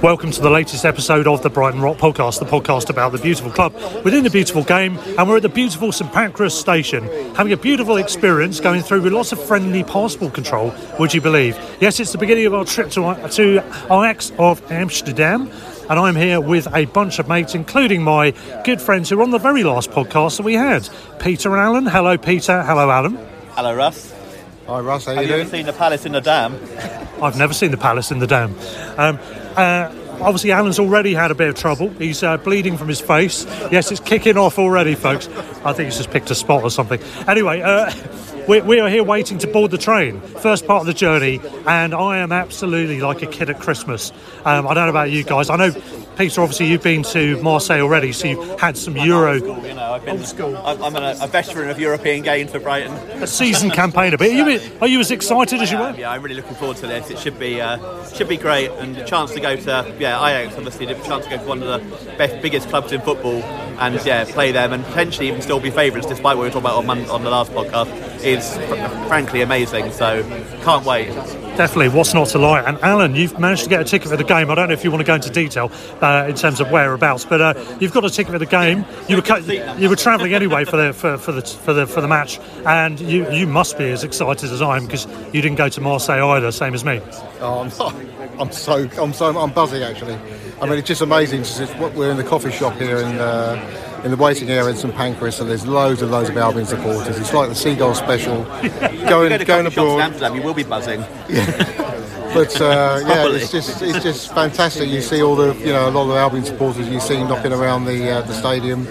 Welcome to the latest episode of the Brighton Rock Podcast, the podcast about the beautiful club within the beautiful game. And we're at the beautiful St Pancras station, having a beautiful experience going through with lots of friendly passport control, would you believe? Yes, it's the beginning of our trip to, to Ajax of Amsterdam. And I'm here with a bunch of mates, including my good friends who were on the very last podcast that we had Peter and Alan. Hello, Peter. Hello, Alan. Hello, Russ. Hi, Russ. How Have you you doing? ever seen the palace in the dam? I've never seen the palace in the dam. Um, uh, obviously, Alan's already had a bit of trouble. He's uh, bleeding from his face. Yes, it's kicking off already, folks. I think he's just picked a spot or something. Anyway, uh, we, we are here waiting to board the train, first part of the journey, and I am absolutely like a kid at Christmas. Um, I don't know about you guys. I know, Peter, obviously, you've been to Marseille already, so you've had some Euro. You know, I've been. I'm, I'm a, a veteran of European games for Brighton. A seasoned campaigner, but are you, are you as excited as you were? Yeah, I'm really looking forward to this. It should be uh, should be great, and the chance to go to yeah Ajax, obviously the chance to go to one of the best, biggest clubs in football, and yeah play them, and potentially even still be favourites, despite what we were talking about on, on the last podcast, is fr- frankly amazing. So can't wait. Definitely, what's not to like? And Alan, you've managed to get a ticket for the game. I don't know if you want to go into detail uh, in terms of whereabouts, but uh, you've got a ticket for the game. You were cu- you were travelling anyway for the for, for the for the for the match, and you you must be as excited as I am because you didn't go to Marseille either, same as me. Oh, I'm, so, I'm so I'm so I'm buzzing actually. I mean, it's just amazing. It's we're in the coffee shop here in uh, in the waiting area in St Pancras, and there's loads and loads of Albion supporters. It's like the Seagull special, going Go going abroad. Amsterdam, you will be buzzing. But uh, yeah, it's just it's just fantastic. You see all the you know a lot of Albion supporters you see knocking around the uh, the stadium.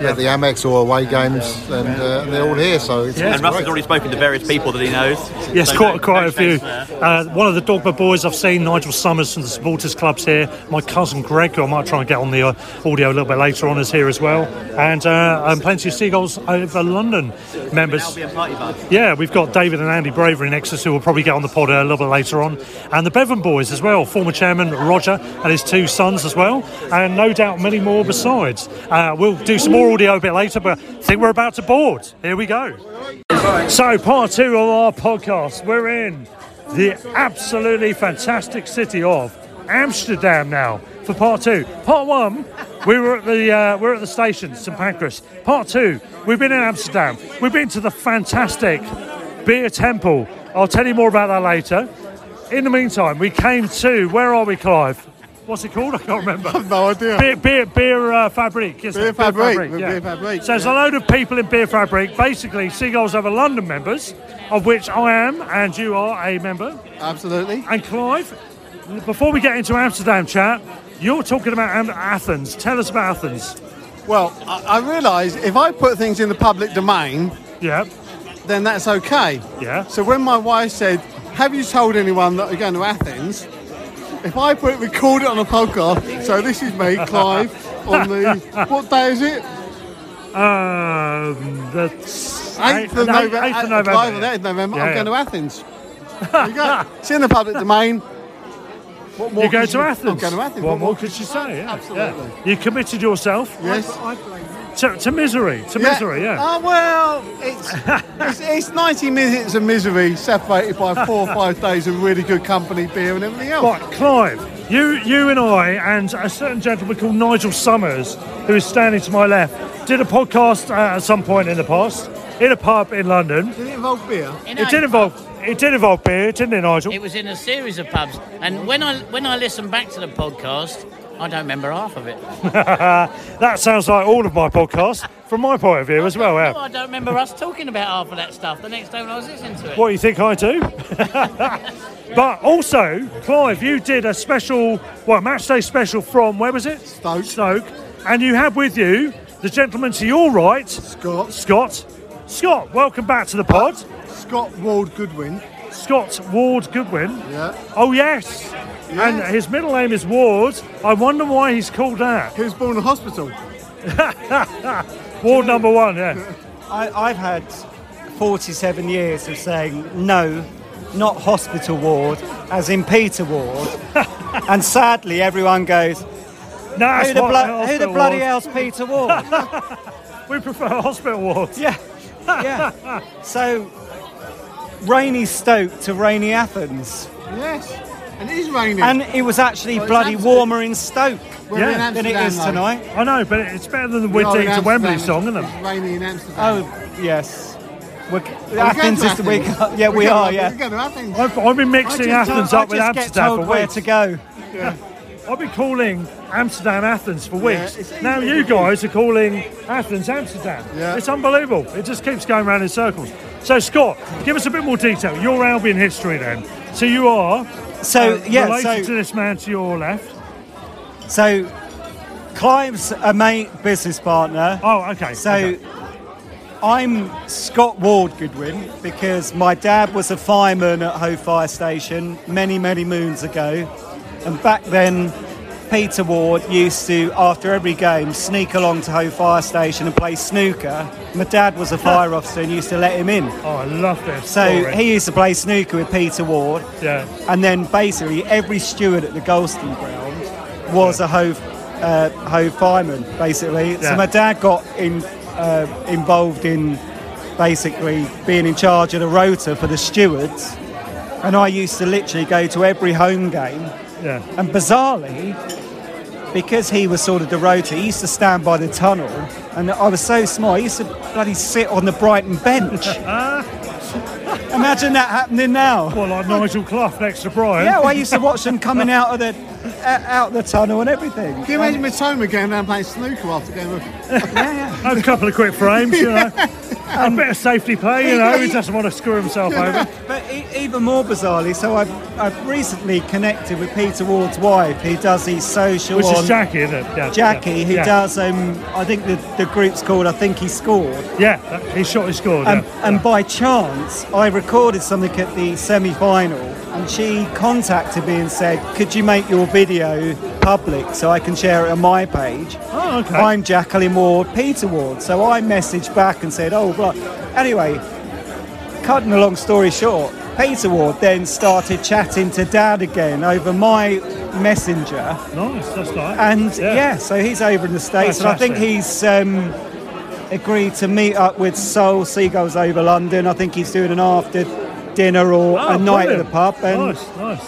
At the Amex or away games, and uh, they're all here, so it's, and it's Russ has already spoken to various people that he knows. Yes, So quite no- quite no a few. Uh, one of the Dogma boys I've seen, Nigel Summers from the supporters clubs here. My cousin Greg, who I might try and get on the uh, audio a little bit later on, is here as well, and uh, and plenty of Seagulls over London members. Albion party bus. Yeah, we've got David and Andy Bravery next to us who will probably get on the pod a little bit later on. And the Bevan boys as well, former chairman Roger and his two sons as well. And no doubt many more besides. Uh, we'll do some more audio a bit later, but I think we're about to board. Here we go. So, part two of our podcast, we're in the absolutely fantastic city of Amsterdam now for part two. Part one, we were at the uh, we're at the station, St Pancras. Part two, we've been in Amsterdam. We've been to the fantastic Beer Temple. I'll tell you more about that later. In the meantime, we came to where are we, Clive? What's it called? I can't remember. I've no idea. Beer, beer, beer uh, fabric. isn't Beer it? Fabrique, yeah. Beer Fabrique, So there's a load of people in Beer Fabric. Basically, Seagulls over London members, of which I am, and you are a member. Absolutely. And Clive, before we get into Amsterdam chat, you're talking about Athens. Tell us about Athens. Well, I, I realise if I put things in the public domain, yeah, then that's okay. Yeah. So when my wife said, "Have you told anyone that you're going to Athens?" If I put record it on a podcast, so this is me, Clive, on the what day is it? Um, that's 8th of November. 8th of uh, November, November, yeah. there, November. Yeah, I'm yeah. going to Athens. There you go. It's in the public domain. What more You go could to you- Athens. I'm going to Athens. What more could you say? Yeah. Absolutely. Yeah. You committed yourself Yes. To, to misery. To misery, yeah. Oh, well, it's, it's, it's 90 minutes of misery separated by four or five days of really good company, beer, and everything else. Right, Clive, you, you and I, and a certain gentleman called Nigel Summers, who is standing to my left, did a podcast uh, at some point in the past in a pub in London. Did it involve beer? It did involve it did involve beer, didn't it, Nigel? It was in a series of pubs, and when I when I listen back to the podcast, I don't remember half of it. that sounds like all of my podcasts, from my point of view as well. No, I don't remember us talking about half of that stuff the next time when I was listening to it. What do you think I do? but also, Clive, you did a special, what, match day special from, where was it? Stoke. Stoke. And you had with you the gentleman to your right, Scott. Scott. Scott, welcome back to the pod. Scott Ward Goodwin. Scott Ward Goodwin. Yeah. Oh, yes. And his middle name is Ward. I wonder why he's called that. He was born in hospital. Ward number one, yeah. I, I've had 47 years of saying no, not hospital ward, as in Peter Ward. and sadly, everyone goes, No, who the, blo- who the bloody ward." hell's Peter Ward? We prefer hospital wards. Yeah, yeah. So, rainy Stoke to rainy Athens. Yes. And it is raining. And it was actually Well, bloody Amsterdam. warmer in Stoke We're in than it Amsterdam, is though. tonight. I know, but it's better than the We are in Whitting to Wembley Amsterdam. song, isn't It's it? raining in Amsterdam. Oh, yes. We're, going Athens is the week. Yeah, We're we going are. to- Yeah. we're going to Athens. I've, I've been mixing just Athens told- up with just get Amsterdam told for where weeks. to go. I've been calling Amsterdam Athens for weeks. it's easy now to you do. guys are calling Athens Amsterdam. Yeah. It's unbelievable. It just keeps going round in circles. So Scott, give us a bit more detail. Your Albion history then. So you are So, uh, yeah, related so- to this man to your left. So, Clive's a mate business partner. Oh, okay. So, okay. I'm Scott Ward Goodwin because my dad was a fireman at Hove Fire Station many, many moons ago. And back then, Peter Ward used to, after every game, sneak along to Hove Fire Station and play snooker. My dad was a fire officer and used to let him in. Oh, I love this. So story. he used to play snooker with Peter Ward. Yeah. And then basically every steward at the Goldstone ground was a Hove, uh, Hove fireman, basically. Yeah. So my dad got in, uh, involved in basically being in charge of the rota for the stewards. And I used to literally go to every home game. Yeah. And bizarrely, because he was sort of the rota, he used to stand by the tunnel. And I was so small, I used to bloody sit on the Brighton bench. Imagine that happening now. Well, like Nigel Clough next to Brian. Yeah, well, I used to watch them coming out of the uh, out the tunnel and everything. Can you imagine Mitoma going down playing snooker after going of a couple of quick frames, you know. a bit of safety play, you know. He doesn't want to screw himself over. But even more bizarrely, so I've, I've recently connected with Peter Ward's wife, who does his social Which on is Jackie, isn't it? Yeah, Jackie, yeah, who yeah. does um, I think the, the group's called I think he scored. Yeah, he shot, he scored. And, yeah. and by chance, I recorded something at the semi-final, and she contacted me and said, "Could you make your video public so I can share it on my page?" Oh, okay. I'm Jacqueline Ward, Peter Ward. So I messaged back and said, "Oh, blah." Anyway, cutting a long story short, Peter Ward then started chatting to Dad again over my messenger. Nice, that's nice. And Yeah. yeah, so he's over in the States, and I think he's um, agreed to meet up with Soul Seagulls over London. I think he's doing an after dinner or Oh, a night at the pub. And Nice, nice.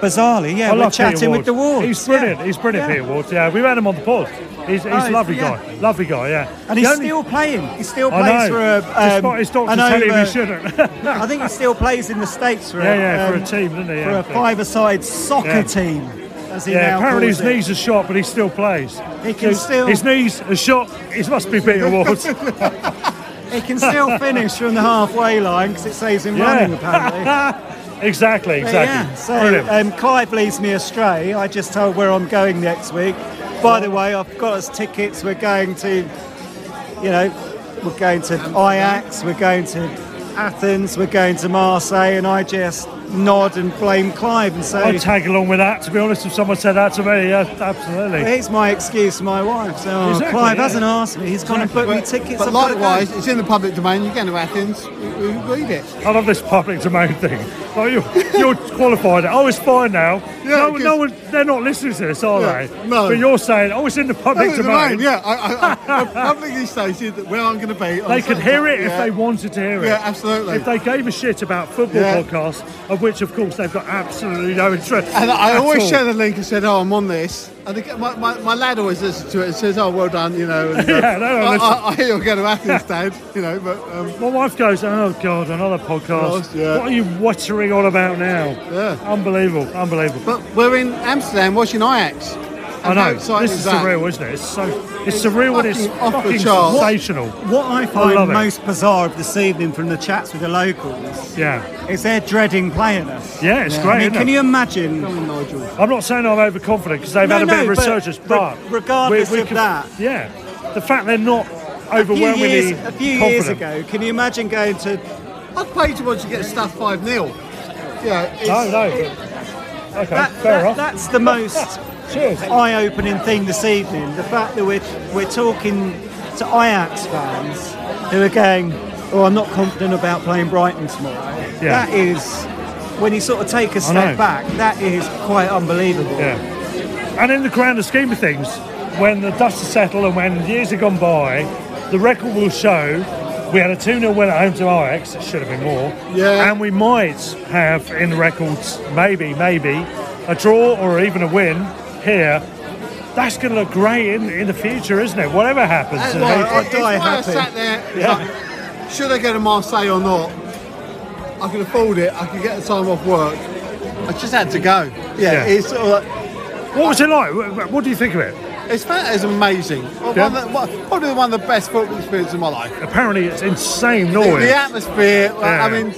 bizarrely, yeah, I we're chatting with the Wards. He's brilliant. Yeah. He's brilliant, Yeah. Peter Ward. Yeah, we ran him on the pod. He's, he's Oh, a lovely yeah. guy. Lovely guy, yeah. And he's only- still playing. He still I plays know. for a. Despite his doctor telling him he shouldn't. I think he still plays in the states for Yeah, a, yeah, for a um, team, doesn't he? For a five-a-side soccer Yeah. team, as he yeah, apparently his it. knees are shot, but he still plays. He can So still- His knees are shot. It must be Peter Ward. He can still finish from the halfway line because it saves him running, apparently. exactly, But exactly. Yeah, so Brilliant. um, Clive leads me astray. I just told where I'm going next week. By the way, I've got us tickets. We're going to, you know, we're going to Ajax, we're going to Athens, we're going to Marseille, and I just nod and blame Clive and say, I'd tag along with that, to be honest, if someone said that to me. Yeah, absolutely. It's my excuse to my wife. So oh, Exactly, Clive yeah. hasn't asked me. He's gone and booked me tickets. But I've got to go. likewise, it's in the public domain. You go to Athens, we, we read it. I love this public domain thing. Oh, like you're, you're qualified. Oh, it's fine now. no, no one, they're not listening to this, are Yeah, they? no. But you're saying, oh, it's in the public, Public domain. domain, yeah. I, I, I publicly stated that where I'm going to be. They could hear it if they wanted to hear it. Yeah, absolutely. If they gave a shit about football Yeah. podcasts, of which, of course, they've got absolutely no interest. And I always all. share the link and said, "Oh, I'm on this." And the, my, my, my lad always listens to it and says, "Oh, well done," you know. And, uh, Yeah, no, I. I, I hear you're going to Athens, Dad. You know, but um, My wife goes, oh God, another podcast. yeah. What are you watering on about now? Yeah. Unbelievable, unbelievable. but we're in Amsterdam watching Ajax. I know, this is is surreal, isn't it? It's so, it's surreal and it's Fucking the fucking sensational. What I find it. most bizarre of this evening from the chats with the locals Yeah. is they're dreading playing us. Yeah, it's I great, mean, isn't can it? you imagine? I'm not saying I'm overconfident because they've No, had a bit of but resurgence, re- but regardless of that- yeah, the fact they're not A few, overwhelmingly years, a few years ago, can you imagine going to? I'd pay to watch you get stuff five 0 Yeah. It's, No, no. it- Okay, That- fair that- enough. That's the most eye-opening thing this evening. The fact that we're we're talking to Ajax fans who are going, "Oh, I'm not confident about playing Brighton tomorrow." Yeah. That is, when you sort of take a step back, that is quite unbelievable. Yeah. And in the grander scheme of things, when the dust has settled and when years have gone by, the record will show we had a 2 0 win at home to Ajax, it should have been more. Yeah. And we might have in the records, maybe, maybe, a draw or even a win here. That's going to look great in, in the future, isn't it? Whatever happens. That's And why, they- I, it's why I sat there. Yeah. like, should I go to Marseille or not? I can afford it. I can get the time off work. I just had to go. Yeah, Yeah. it's sort of like, What was it like? What what do you think of it? it's fan- it's amazing. One Yeah. of the- one- probably one of the best football experiences of my life. Apparently, it's insane The, noise. the atmosphere. like, Yeah. I mean,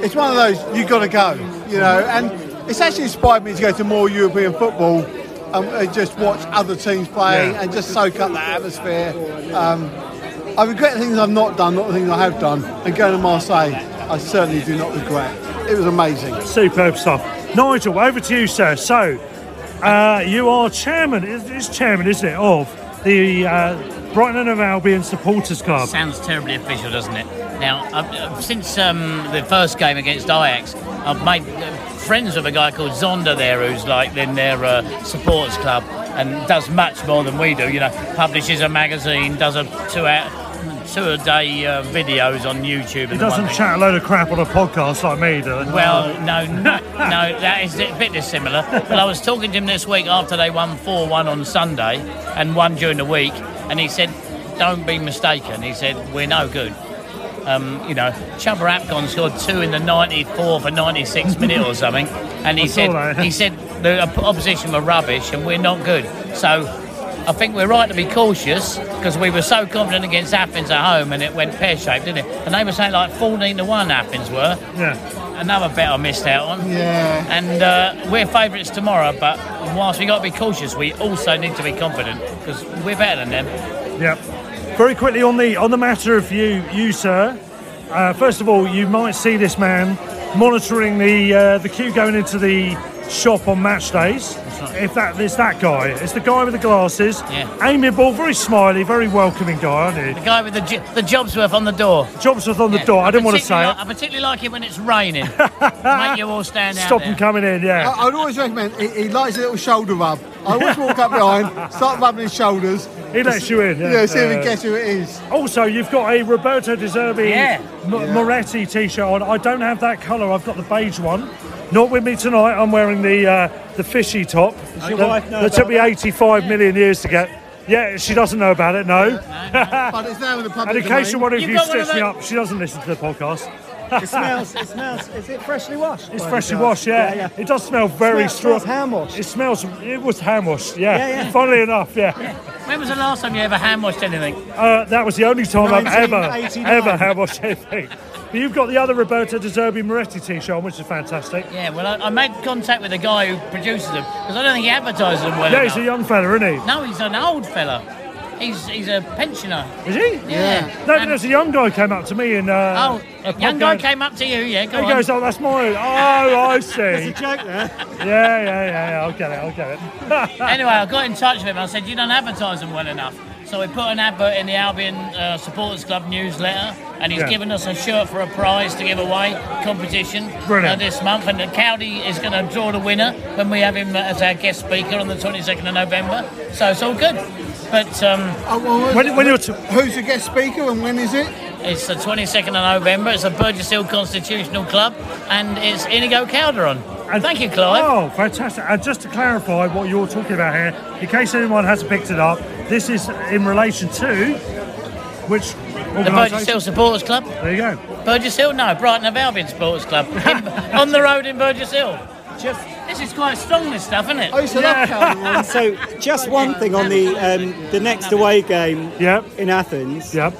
it's one of those you've got to go. You know, and it's actually inspired me to go to more European football. Um, and just watch other teams play Yeah. and just soak up that atmosphere. Um, I regret the things I've not done, not the things I have done. And going to Marseille, I certainly do not regret. It was amazing. Superb stuff. Nigel, over to you, sir. So, uh, you are chairman, it's it's chairman, isn't it, of the uh, Brighton and Albion Supporters Club. Sounds terribly official, doesn't it? Now, uh, uh, since um, the first game against Ajax, I've made uh, friends with a guy called Zonda there, who's like in their uh, supporters club and does much more than we do. You know, publishes a magazine, does a two-hour, two-a-day uh, videos on YouTube. He doesn't chat a load of crap on a podcast like me, does? Well, no, no, no, that is a bit dissimilar. But I was talking to him this week after they won 4 1 on Sunday and won during the week, and he said, Don't be mistaken. He said, We're no good. Um, you know, Chuba Akpom scored two in the 94th or 96th minute or something, and he said, that. he said the opposition were rubbish and we're not good. So I think we're right to be cautious because we were so confident against Athens at home and it went pear shaped, didn't it? And they were saying like 14 to 1 Athens were. Yeah. Another bet I missed out on. Yeah. And uh, we're favourites tomorrow, but whilst we got to be cautious, we also need to be confident because we're better than them. Yep. Very quickly on the on the matter of you, you sir. Uh, first of all, you might see this man monitoring the uh, the queue going into the shop on match days. If that it's that guy, it's the guy with the glasses. Yeah. Amiable, very smiley, very welcoming guy, aren't he? The guy with the, jo- the job's worth on the door. Jobsworth on the Yeah. door. I didn't want to say particularly it. I particularly like it when it's raining. Make you all stand out Stop there. him coming in. Yeah. I, I'd always recommend, he, he likes a little shoulder rub. I always walk up behind, start rubbing his shoulders. He lets you in. Yeah. Yeah, see if he guess who it is. Also, you've got a Roberto De Zerbi Yeah. M- Moretti t-shirt on. I don't have that colour. I've got the beige one. Not with me tonight. I'm wearing the uh, the fishy top. your that, wife know that took about me 85 million years to get. Yeah, she doesn't know about it. No. But it's now in the public and in case you're domain. wondering if You've you got one of stitched me those- up, she doesn't listen to the podcast. It smells. It smells. Is it freshly washed? It's by freshly any washed, chance? yeah. It does smell very Smells- strong. smells hand washed. It smells. It was hand washed, yeah. Yeah, yeah. Funnily enough, yeah. When was the last time you ever hand washed anything? Uh, that was the only time I've ever, 1989. ever hand washed anything. But you've got the other Roberto De Zerbi Moretti t-shirt on, which is fantastic. Yeah, well, I, I made contact with the guy who produces them because I don't think he advertises them well Yeah, enough. he's a young fella, isn't he? No, he's an old fella. He's he's a pensioner. Is he? Yeah. No, And- there's a young guy came up to me and. Uh, Oh, a young guy came up to you, yeah, go He on. goes, oh, that's mine. Oh, I see. There's a joke there. Yeah, yeah, yeah, yeah. I'll get it. I'll get it. anyway, I got in touch with him. I said, You don't advertise them well enough. So we put an advert in the Albion uh, Supporters Club newsletter, and he's Yeah. given us a shirt for a prize to give away competition uh, this month. And the Cowdy is going to draw the winner when we have him uh, as our guest speaker on the 22nd of November. So it's all good. But um, when, when you're t- Who's the guest speaker and when is it? it's the 22nd of November. It's a Burgess Hill Constitutional Club, and it's Inigo Calderon. Thank you, Clive. Oh, fantastic. And just to clarify what you're talking about here, in case anyone hasn't picked it up, this is in relation to which The Burgess Hill? Supporters Club. There you go. Burgess Hill? No, Brighton of Albion Supporters Club. In- on the road in Burgess Hill. Just, this is quite strong, this stuff, isn't it? I used to love Calderon. so, just one thing on the um, the next away game in Athens. Yep.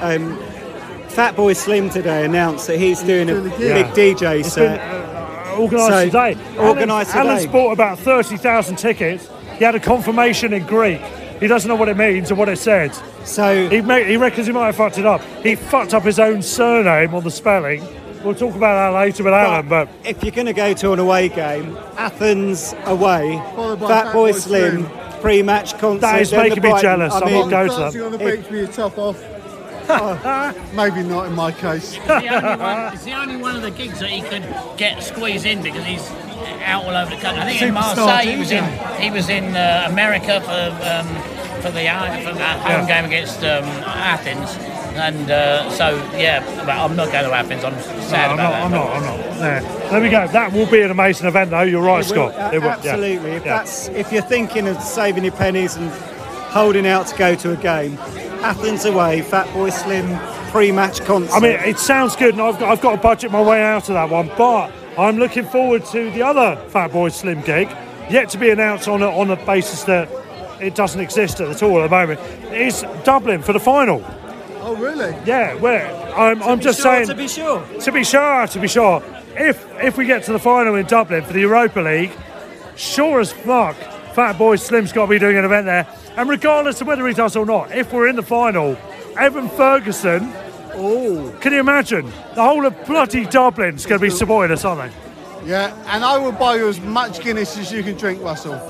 Um, Fatboy Slim today announced that he's doing a doing a big gig. DJ It's set. Been, Organised So, today. organised Alan, Alan's bought about 30,000 tickets. He had a confirmation in Greek. He doesn't know what it means or what it said. So he, may, he reckons he might have fucked it up. He fucked up his own surname on the spelling. We'll talk about that later with Alan, but if you're going to go to an away game, Athens away, Followed by Fatboy Fatboy Slim, Slim. pre-match concert. That is making me Brighton- jealous. I I'm mean, not going to that. Dancing on the beach with your top off. Oh, maybe not in my case. It's the, only one, it's the only one of the gigs that he could get squeezed in because he's out all over the country. I think in Marseille he was in he was in uh, America for um, for the uh, for the home Yeah. game against um, Athens, and uh, so yeah. But I'm not going to Athens. I'm no, sad I'm about not. that. I'm not. I'm not. There. there we go. That will be an amazing event, though. You're right, It will, Scott. It will, yeah. absolutely. If that's if you're thinking of saving your pennies and holding out to go to a game, Athens away, Fat Boy Slim pre-match concert. I mean, it sounds good, and I've got, I've got to budget my way out of that one. But I'm looking forward to the other Fat Boy Slim gig, yet to be announced on a, on a basis that it doesn't exist at all at the moment. It's Dublin for the final. Oh, really? Yeah, where I'm, I'm be just sure, saying to be sure. to be sure, to be sure. If if we get to the final in Dublin for the Europa League, sure as fuck, Fat Boy Slim's got to be doing an event there. And regardless of whether he does or not, if we're in the final, Evan Ferguson. Oh, can you imagine? The whole of bloody Dublin's going to be supporting us, aren't they? Yeah, and I will buy you as much Guinness as you can drink, Russell.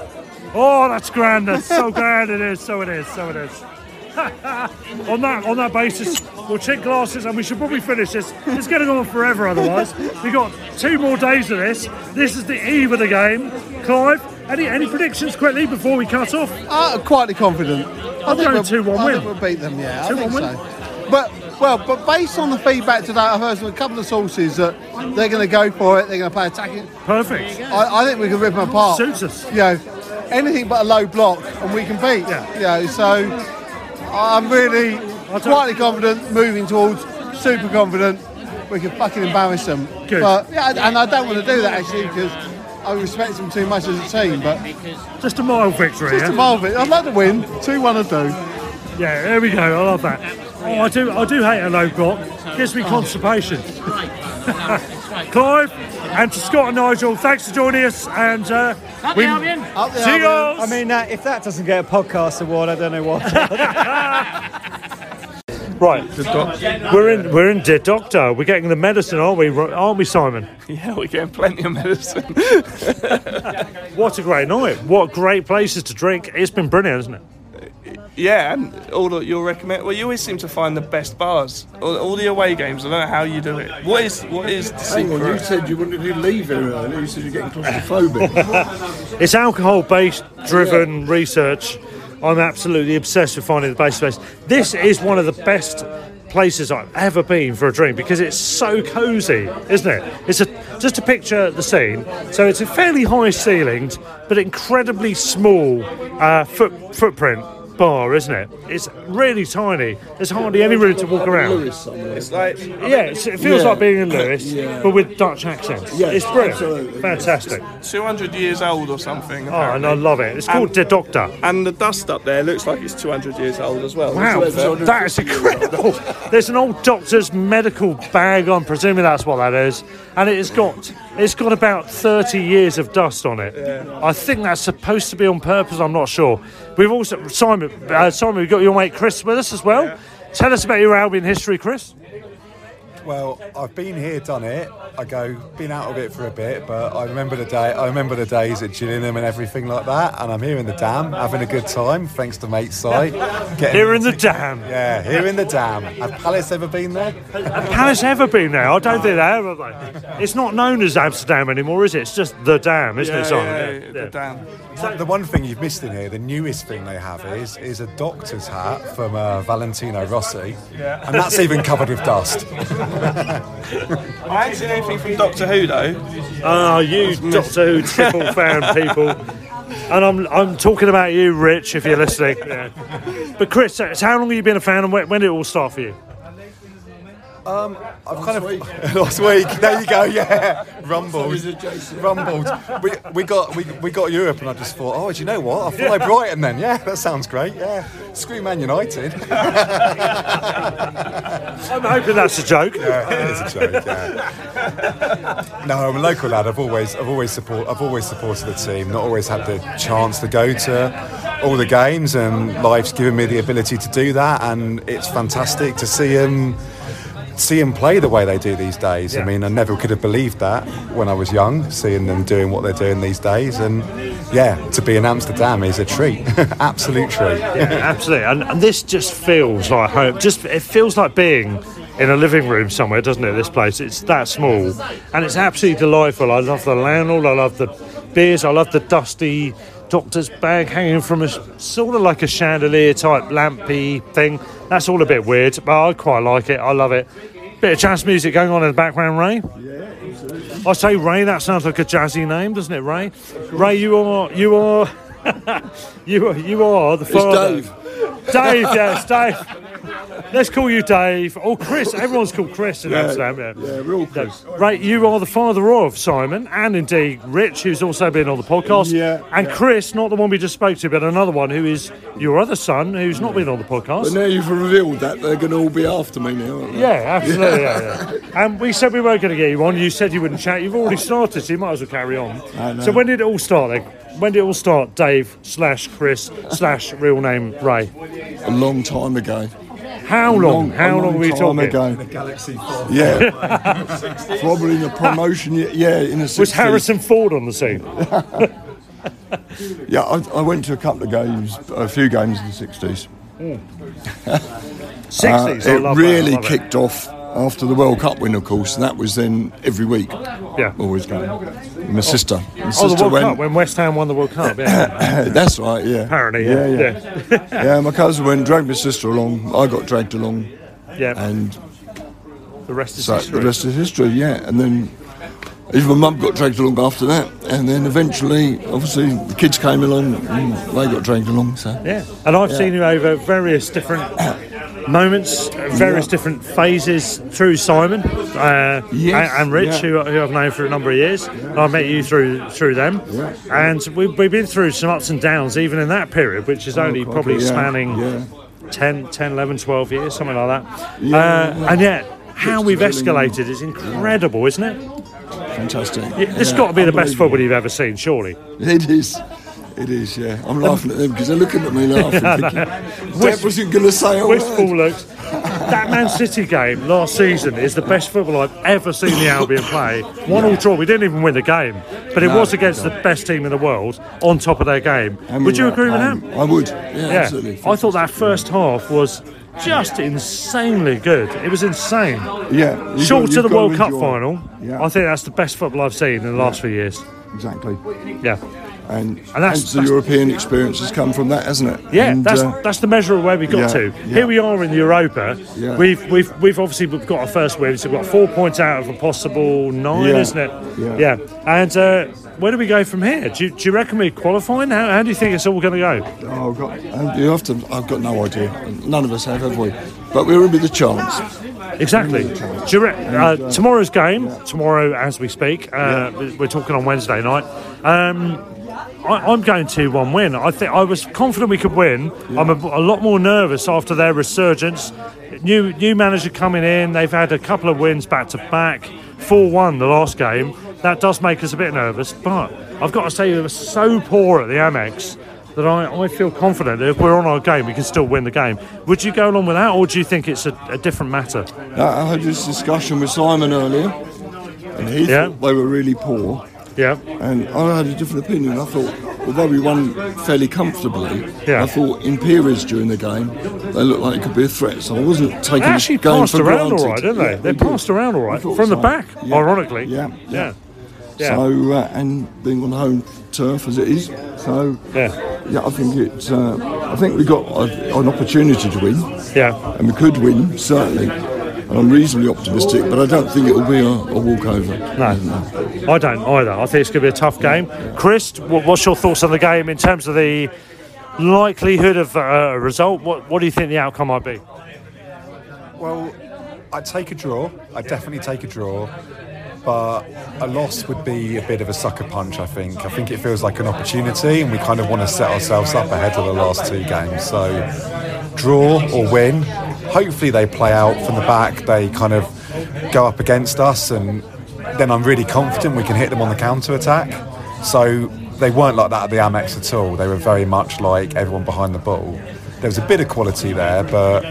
Oh, that's grand. That's so grand. It is. So it is. So it is. on that on that basis, we'll check glasses, and we should probably finish this. It's going to go on forever otherwise. We've got two more days of this. This is the eve of the game. Clive, any any predictions quickly before we cut off? I'm quietly confident. I I'm we'll- 2-1 I win. think we'll beat them, yeah. I 2-1 think win? so. But well, but based on the feedback today, I've heard from a couple of sources that they're going to go for it. They're going to play attacking. Perfect. I, I think we can rip them apart. Suits us. You know, anything but a low block, and we can beat. Yeah. You know, so I'm really quietly confident, moving towards super confident. We can fucking embarrass them. Good. But yeah, and I don't want to do that actually because I respect them too much as a team. But Just a mild victory. just yeah? a mild victory. I'd like to win. Two one or two. Yeah, there we go. I love that. Oh, I do. I do hate a low block. Gives me constipation. Clive and to Scott and Nigel, thanks for joining us. And uh, we Up the see you Albion. I mean, uh, if that doesn't get a podcast award, I don't know what. Right, we're in. We're in De Dokter. We're getting the medicine, aren't we? Aren't we, Simon? Yeah, we're getting plenty of medicine. What a great night! What great places to drink. It's been brilliant, hasn't it? yeah, and all that you'll recommend. Well, you always seem to find the best bars. All, all the away games. I don't know how you do it. What is what is the Hang on, secret? you said you wanted to leave very early. You said you're getting claustrophobic. It's alcohol-based driven research. I'm absolutely obsessed with finding the best place. This is one of the best places I've ever been for a drink because it's so cosy, isn't it? It's a just to picture of the scene. So it's a fairly high ceilinged but incredibly small uh, foot, footprint bar, isn't it? It's really tiny. There's hardly any room to walk around. It's like Yeah, it's, it feels Yeah. like being in Lewes, but with Dutch accents. Yeah, it's brilliant, absolutely. fantastic. 200 years old or something. Oh, and I love it. It's called And- The Doctor. And the dust up there looks like it's 200 years old as well. Wow, that is incredible. There's an old doctor's medical bag. I'm presuming that's what that is, and it's got it's got about 30 years of dust on it. I think that's supposed to be on purpose. I'm not sure. We've also Simon. uh, Simon, we've got your mate Chris with us as well. Tell us about your Albion history, Chris. Well, I've been here, done it. I go, been out of it for a bit, but I remember the day. I remember the days at Gillingham and everything like that. And I'm here in the dam, having a good time, thanks to mate site. Here in the dam. Yeah, here in the dam. Have Palace ever been there? Have Palace ever been there? I don't think they have. have they? It's not known as Amsterdam anymore, is it? It's just the dam, isn't Yeah, it, Simon? yeah, the dam. The one thing you've missed in here, the newest thing they have is is a doctor's hat from uh, Valentino Rossi, Yeah. and that's even covered with dust. I ain't seen anything from Doctor Who though. Ah, you Doctor Who triple fan people. And I'm, I'm talking about you, Rich, if you're listening. Yeah. But Chris, how long have you been a fan and when did it all start for you? Um, I've kind of last week. There you go. Yeah, rumbled, rumbled. We, we got we, we got Europe, and I just thought, oh, do you know what? I follow Brighton then. Yeah, that sounds great. Yeah, screw Man United. I'm hoping that's a joke. Yeah, it is a joke. Yeah. No, I'm a local lad. I've always I've always support I've always supported the team. Not always had the chance to go to all the games, and life's given me the ability to do that, and it's fantastic to see them see them play the way they do these days. I mean, I never could have believed that when I was young, seeing them doing what they're doing these days. And yeah, to be in Amsterdam is a treat, absolute treat. Yeah, absolutely. And, and this just feels like home. Just it feels like being in a living room somewhere, doesn't it? This place. It's that small, and it's absolutely delightful. I love the landlord. I love the beers. I love the dusty doctor's bag hanging from a sort of like a chandelier type lampy thing. That's all a bit weird, but I quite like it. I love it. Bit of jazz music going on in the background, Ray. Yeah, absolutely. I say Ray. That sounds like a jazzy name, doesn't it, Ray? Ray, you are you are you are you are the It's father. Dave. Dave, yes, Dave. Let's call you Dave. Or Chris. Everyone's called Chris in Amsterdam. Yeah, yeah, we're all Chris. Right, you are the father of Simon and indeed Rich, who's also been on the podcast. Yeah, And yeah. Chris, not the one we just spoke to, but another one who is your other son, who's not been on the podcast. But now you've revealed that, they're going to all be after me now. Aren't they? Yeah, absolutely. Yeah, yeah. And we said we weren't going to get you on. You said you wouldn't chat. You've already started, so you might as well carry on. So when did it all start then? When did it all start? Dave slash Chris slash real name Ray. A long time ago. How A long? How long were we talking? Ago. The Galaxy Four. Yeah. Probably in the promotion. ye- Yeah, in the 60s. Was Harrison Ford on the scene? Yeah, I, I went to a couple of games, a few games in the 60s. Mm. 60s, I Uh, it love that, really I love it. kicked off after the World Cup win, of course, and that was then every week. Yeah. Always going. My oh. sister. Oh, my Oh, the World went. Cup when West Ham won the World Cup. Yeah. That's right, yeah. Apparently, yeah. Yeah, yeah. yeah, my cousin went, dragged my sister along. I got dragged along. Yeah. And the rest is so history. the rest is history, yeah. And then even my mum got dragged along after that. And then eventually, obviously, the kids came along and they got dragged along. So Yeah, and I've Yeah. seen you over various different moments, various Yeah. different phases through Simon uh, Yes, and, and Rich, yeah. who, who I've known for a number of years. And I met you through through them, and we've, we've been through some ups and downs even in that period, which is only crikey, probably yeah, spanning yeah. 10, 10, 11, 12 years, something like that. Yeah, uh, yeah. And yet, how Six we've escalated is incredible, isn't it? fantastic. Yeah, Yeah, got to be the best football you've ever seen, surely. It is. It is, yeah. I'm laughing at them because they're looking at me laughing. Thinking, wasn't going to say a word. looks. That Man City game last season is the best football I've ever seen the Albion play. One all draw. We didn't even win the game, but it No, was against the best team in the world on top of their game. And would you agree with that? I would. Yeah, absolutely. I thought that first half was just insanely good. It was insane. Yeah. Short got- to the World Cup it. final. Yeah. I think that's the best football I've seen in the last few years. Exactly. Yeah. And, And that's- hence the that's- European experience has come from that, hasn't it? Yeah, And, that's uh, that's the measure of where we got yeah, to. yeah. Here we are in the Europa. Yeah. We've we've we've obviously we've got our first win. So we've got four points out of a possible nine, Yeah, isn't it? yeah. And uh, where do we go from here? Do you, do you reckon we're qualifying? How, how do you think it's all going to go? Oh, I've got, uh, you have to, I've got no idea. None of us have, have we? But we're in with a chance. Exactly. Do you re- uh, tomorrow's game, tomorrow as we speak, uh, we're talking on Wednesday night. Um, I, I'm going to one win. I think I was confident we could win. I'm a, a lot more nervous after their resurgence. New new manager coming in. They've had a couple of wins back to back. Four one the last game. That does make us a bit nervous. But I've got to say, they were so poor at the Amex that I, I feel confident that if we're on our game, we can still win the game. Would you go along with that, or do you think it's a, a different matter? I had this discussion with Simon earlier, and he Yeah. thought they were really poor. Yeah. And I had a different opinion. I thought, although we won fairly comfortably, Yeah. I thought in periods during the game they looked like it could be a threat. So I wasn't They taking actually the game passed around granted. all right, didn't they? Yeah, they passed around all right from the so. back, Yeah. ironically. Yeah, yeah. Yeah. So uh, and being on home turf as it is, so yeah, yeah, I think it's. Uh, I think we got a, an opportunity to win. Yeah, and we could win certainly. And I'm reasonably optimistic, but I don't think it'll be a, a walkover. No, I don't either. I think it's going to be a tough game. Chris, what's your thoughts on the game in terms of the likelihood of uh, a result? What, what do you think the outcome might be? Well, I'd take a draw. I'd definitely take a draw. But a loss would be a bit of a sucker punch, I think. I think it feels like an opportunity, and we kind of want to set ourselves up ahead of the last two games. So, draw or win. Hopefully, they play out from the back. They kind of go up against us, and then I'm really confident we can hit them on the counter attack. So, they weren't like that at the Amex at all. They were very much like everyone behind the ball. There was a bit of quality there, but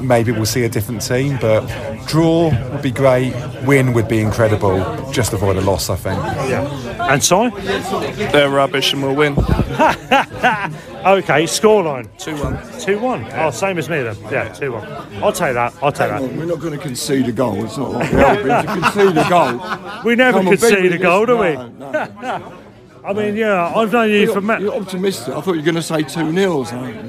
maybe we'll see a different team. But draw would be great, win would be incredible. Just avoid a loss, I think. Yeah. And Si? They're rubbish and we'll win. okay, scoreline 2 1. 2 1. Oh, same as me then. Yeah, 2 1. I'll take that. I'll take Hang that. on, we're not going to concede a goal. It's not like the Albion to concede a goal. We never Come on, concede be a goal, do we? No, no. I mean, yeah, I've known you You're, for ma- you're optimistic. I thought you were going to say 2 0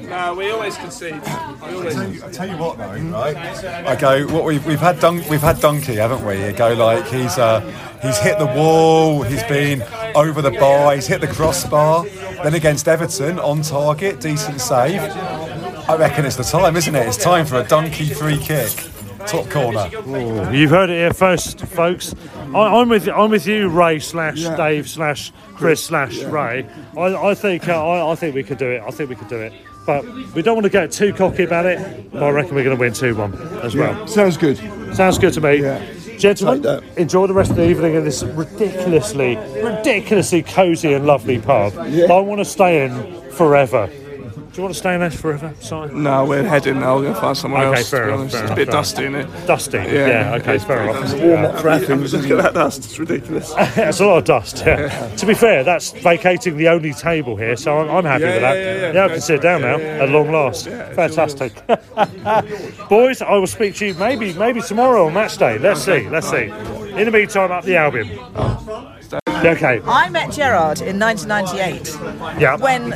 No, we always concede. We always I tell you what, though, right? I go. What we've we've had Dun- we've had Donkey, haven't we? You go like he's uh he's hit the wall, he's been over the bar, he's hit the crossbar. Then against Everton, on target, decent save. I reckon it's the time, isn't it? It's time for a Donkey free kick, top corner. You've heard it here first, folks. I, I'm with I'm with you, Ray slash Yeah. Dave slash Chris slash Ray. I, I think uh, I, I think we could do it. I think we could do it. But we don't want to get too cocky about it. But I reckon we're going to win two one as well. Yeah, sounds good. Sounds good to me. Gentlemen, enjoy the rest of the evening in this ridiculously, ridiculously cosy and lovely pub. Yeah. I want to stay in forever. Do you want to stay in there forever, Simon? No, we're heading now. We're going to find somewhere Okay, else. fair to be enough, honest. fair it's a bit fair dusty, enough. isn't it? Dusty, yeah, yeah okay, it's fair pretty enough. dusty. Warm up for Athens. Look at that dust. It's ridiculous. it's a lot of dust. Yeah. to be fair, that's vacating the only table here, so I'm, I'm happy Yeah, with that. yeah, yeah, yeah. I can sit down now at long last. Fantastic. Boys, I will speak to you maybe maybe tomorrow on match day. Let's see. Let's see. In the meantime, up the Albion. Oh. Okay. I met Gerard in 1998 Yeah. when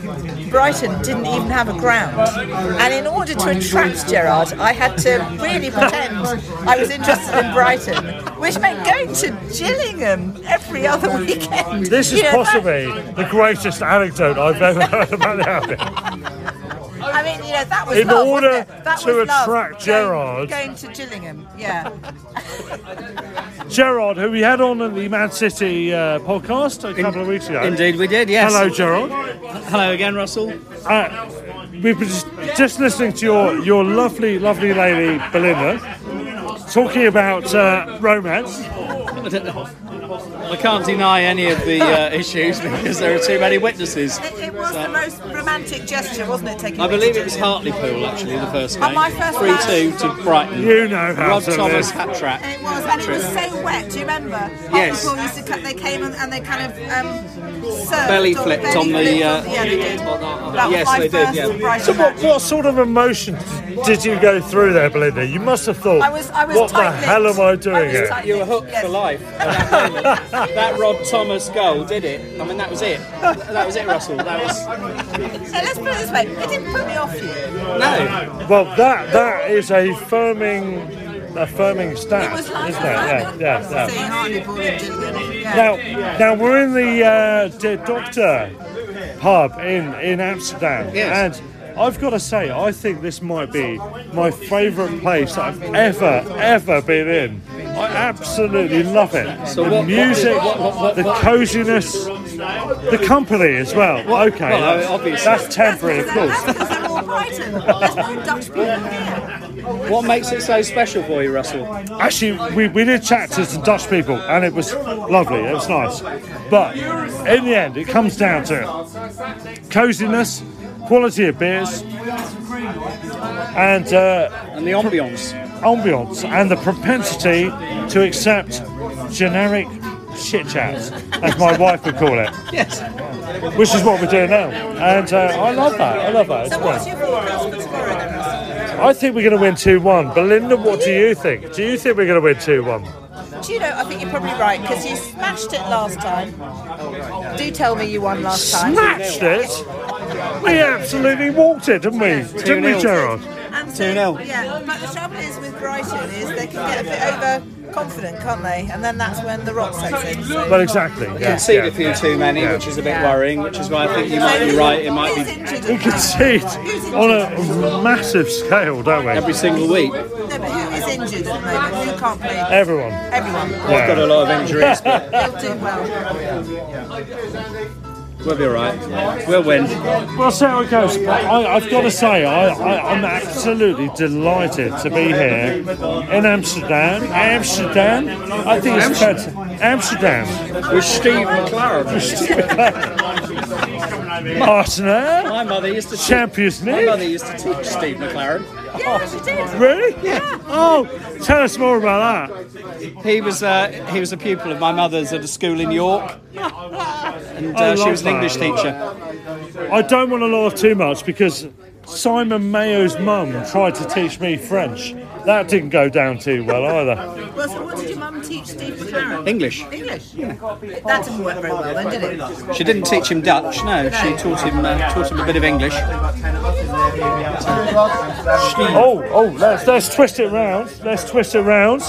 Brighton didn't even have a ground. And in order to attract Gerard, I had to really pretend I was interested in Brighton, which meant going to Gillingham every other weekend. This is You know, that- possibly the greatest anecdote I've ever heard about the. I mean, you know, that was In love, order wasn't it? That to was love, attract going- Going, to Gillingham, yeah. Gerard, who we had on in the Man City uh, podcast a couple of weeks ago. Indeed, we did, yes. Hello, Gerard. Hello again, Russell. Uh, we've been just, just listening to your, your lovely, lovely lady, Belinda, talking about uh, romance. I don't know. I can't deny any of the uh, issues because there are too many witnesses. It, it was the most romantic gesture, wasn't it? Taking I me to believe it was Gillingham? Hartlepool actually the first game. my first Three two to Brighton. You know how Rod to Thomas live. hat trap. It was, and it was so wet. Do you remember? Yes. Hartlepool used to cut. They came and, and they kind of um, belly flipped belly on the, uh, on- yeah, they did. That was yes, my they did, first yeah. So, what, what sort of emotion did you go through there, Belinda? You must have thought, I was- I was what the hell am I doing I here? You were hooked for life at that moment. that Rod Thomas goal did it. I mean, that was it. That was it, Russell. That was So let's put it this way: it didn't put me off you. no. Well, that that is a firming, a firming stat, like isn't it? Yeah, yeah, yeah. Seeing Hartlepool and Gillingham. Yeah. Now, now we're in the uh, Doctor pub in in Amsterdam, Yes. and I've got to say, I think this might be my favourite place that I've ever ever been in. I absolutely love it. So the what- what- music, what- what- what- the what- coziness, the company as well. okay, well, that's, obviously. that's temporary, of course. That's because they're all Brighton. There's no Dutch people here. What makes it so special for you, Russell? Actually, we, we did chat to some Dutch people, and it was lovely. It was nice. But in the end, it comes down to coziness, quality of beers, and uh, and the ambience, ambience, and the propensity to accept generic shit chat, as my wife would call it. Yes. Which is what we're doing now, and uh, I love that. I love that. It's So great. what's your forecast for tomorrow then, Russell? I think we're going to win 2 1. Belinda, what do you think? Do you think we're going to win 2 1? Do you know, I think you're probably right, because you smashed it last time. Do tell me you won last time. Smashed it? We absolutely walked it, didn't we? Didn't we, 2-0. Gerard? And so, Yeah, but the trouble is with Brighton is they can get a bit overconfident, can't they? And then that's when the rot sets in. So. Well, exactly. Yeah, Concede yeah, a few yeah. too many, Yeah. which is a bit worrying, which is why I think you might be right. It might be We concede on a massive scale, don't we? every single week. No, but who is injured at the moment? Who can't play? Everyone. Everyone. I've got a lot of injuries, but They'll do well. We'll be all right. We'll win. Well, see how it goes. I, I've got to say, I, I'm absolutely delighted to be here in Amsterdam. Amsterdam? I think it's fantastic. Amsterdam. With Steve McClaren. With Steve McClaren. Martina. My mother used to teach, Champions My mother used to teach Steve McClaren. Yeah, she did. Really? Yeah. Oh, tell us more about that. He was uh, he was a pupil of my mother's at a school in York, and uh, she was an English teacher. I don't want to laugh too much because Simon Mayo's mum tried to teach me French. That didn't go down too well either. Well, so what did your mum teach Steve McClaren? English. English? Yeah. That didn't work very well then, did it? She didn't teach him Dutch. No, she taught him uh, taught him a bit of English. Oh, oh, let's, let's twist it round. Let's twist it round.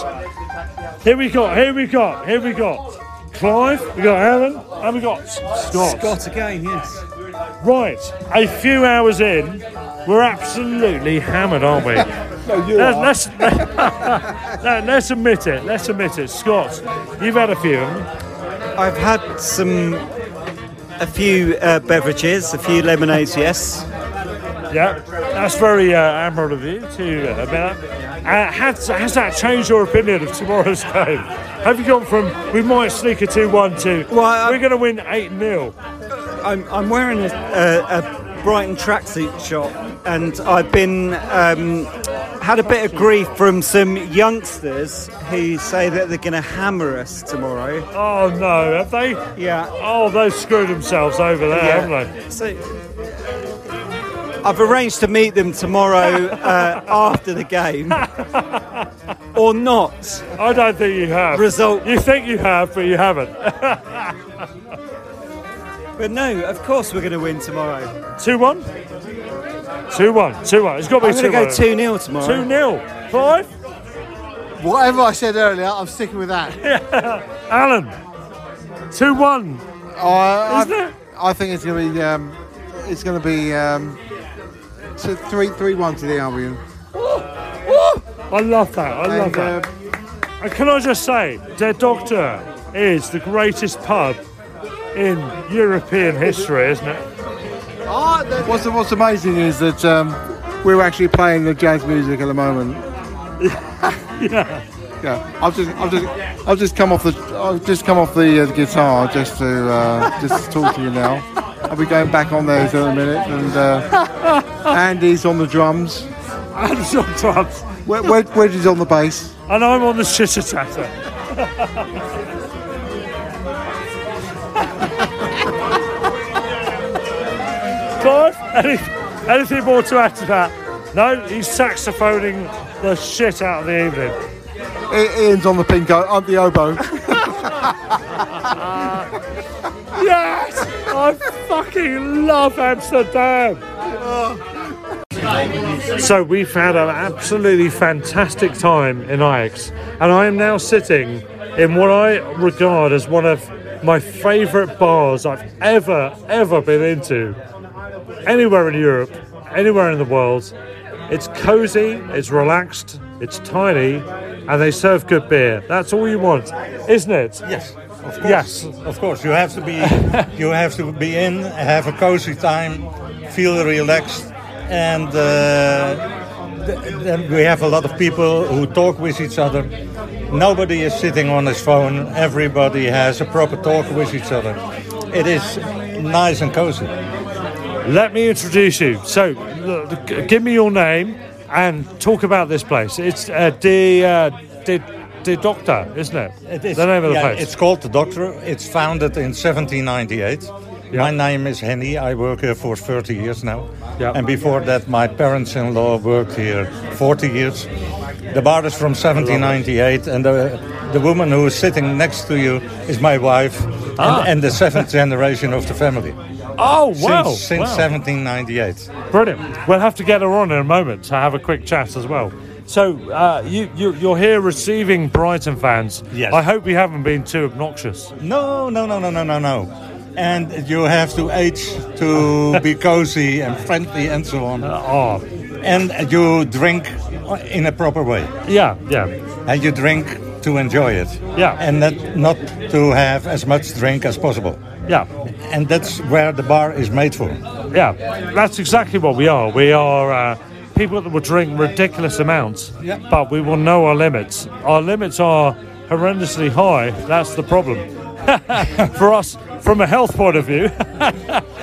Here we got, here we got, here we got Clive, we got Alan, and we got Scott. Scott again, yes. Right, a few hours in, we're absolutely hammered, aren't we? You let's, let's, let- let's admit it. Let's admit it. Scott, you've had a few. I've had some, a few uh, beverages, a few lemonades, yes. Yeah, that's very uh, admirable of you to uh, admit that. Uh, has, has that changed your opinion of tomorrow's game? Have you gone from we might sneak a 2 1 to we're going to win 8 0? I'm, I'm wearing a, a, a Brighton tracksuit shop, and I've been um, had a bit of grief from some youngsters who say that they're going to hammer us tomorrow. Oh no, have they? Yeah. Oh, they've screwed themselves over there, Yeah. haven't they? So I've arranged to meet them tomorrow uh, after the game, or not. I don't think you have. Result. You think you have, but you haven't. But no, of course we're going to win tomorrow. 2 1? 2 1. 2 1. It's got to be I'm 2 going 1. to go 2 0 tomorrow. 2 0. Five. Whatever I said earlier, I'm sticking with that. yeah. Alan? 2 1. Oh, I, Isn't I, it? I think it's going to be. Um, it's going to be um, so three three one to the Albion. I love that. I love And, that. And can I just say, De Dokter is the greatest pub in European history, isn't it? What's what's amazing is that um, we're actually playing the jazz music at the moment. yeah. Yeah, I've just, I've just, I've just come off the, I've just come off the, uh, guitar just to, uh, just to talk to you now. I'll be going back on those in a minute, and uh, Andy's on the drums. Andy's on drums. Wed- Wed- on the bass. And I'm on the chitter chatter. Clive, any, anything more to add to that? No, he's saxophoning the shit out of the evening. Ian's on the pinko, I'm the oboe. Yes! I fucking love Amsterdam! So we've had an absolutely fantastic time in Ajax, and I am now sitting in what I regard as one of my favourite bars I've ever, ever been into. Anywhere in Europe, anywhere in the world. It's cosy, it's relaxed, it's tiny, and they serve good beer. That's all you want, isn't it? Yes, of course. Yes. of course. You have to be, you have to be in, have a cozy time, feel relaxed, and uh, then we have a lot of people who talk with each other. Nobody is sitting on his phone. Everybody has a proper talk with each other. It is nice and cozy. Let me introduce you. So, look, give me your name and talk about this place. It's uh, the uh, the the Doctor, isn't it? It is, the name of the yeah, place. It's called the Doctor. It's founded in 1798. My name is Henny. I work here for 30 years now. Yeah. And before that, my parents-in-law worked here 40 years. The bar is from 1798, and the, the woman who is sitting next to you is my wife, Ah. and, and the seventh generation of the family. Oh, wow. Since, since wow. 1798. Brilliant. We'll have to get her on in a moment to have a quick chat as well. So, uh, you, you, you're here receiving Brighton fans. Yes. I hope you haven't been too obnoxious. No, no, no, no, no, no, no. And you have to age to be cozy and friendly and so on. oh. And you drink in a proper way. Yeah, yeah. And you drink to enjoy it. Yeah. And not, not to have as much drink as possible. Yeah. And that's where the bar is made for. Yeah, that's exactly what we are. We are uh, people that will drink ridiculous amounts, Yeah. but we will know our limits. Our limits are horrendously high. That's the problem for us from a health point of view.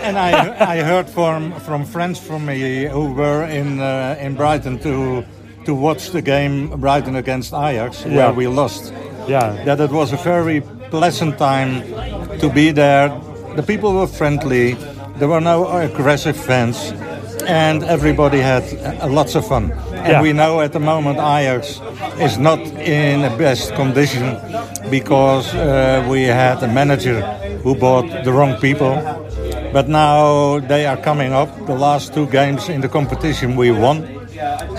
And I, I heard from, from friends from me who were in, uh, in Brighton to, to watch the game Brighton against Ajax, where we lost. Yeah. That it was a very pleasant time to be there. The people were friendly, there were no aggressive fans, and everybody had lots of fun. And Yeah. we know at the moment Ajax is not in the best condition because uh, we had a manager who bought the wrong people. But now they are coming up. The last two games in the competition we won.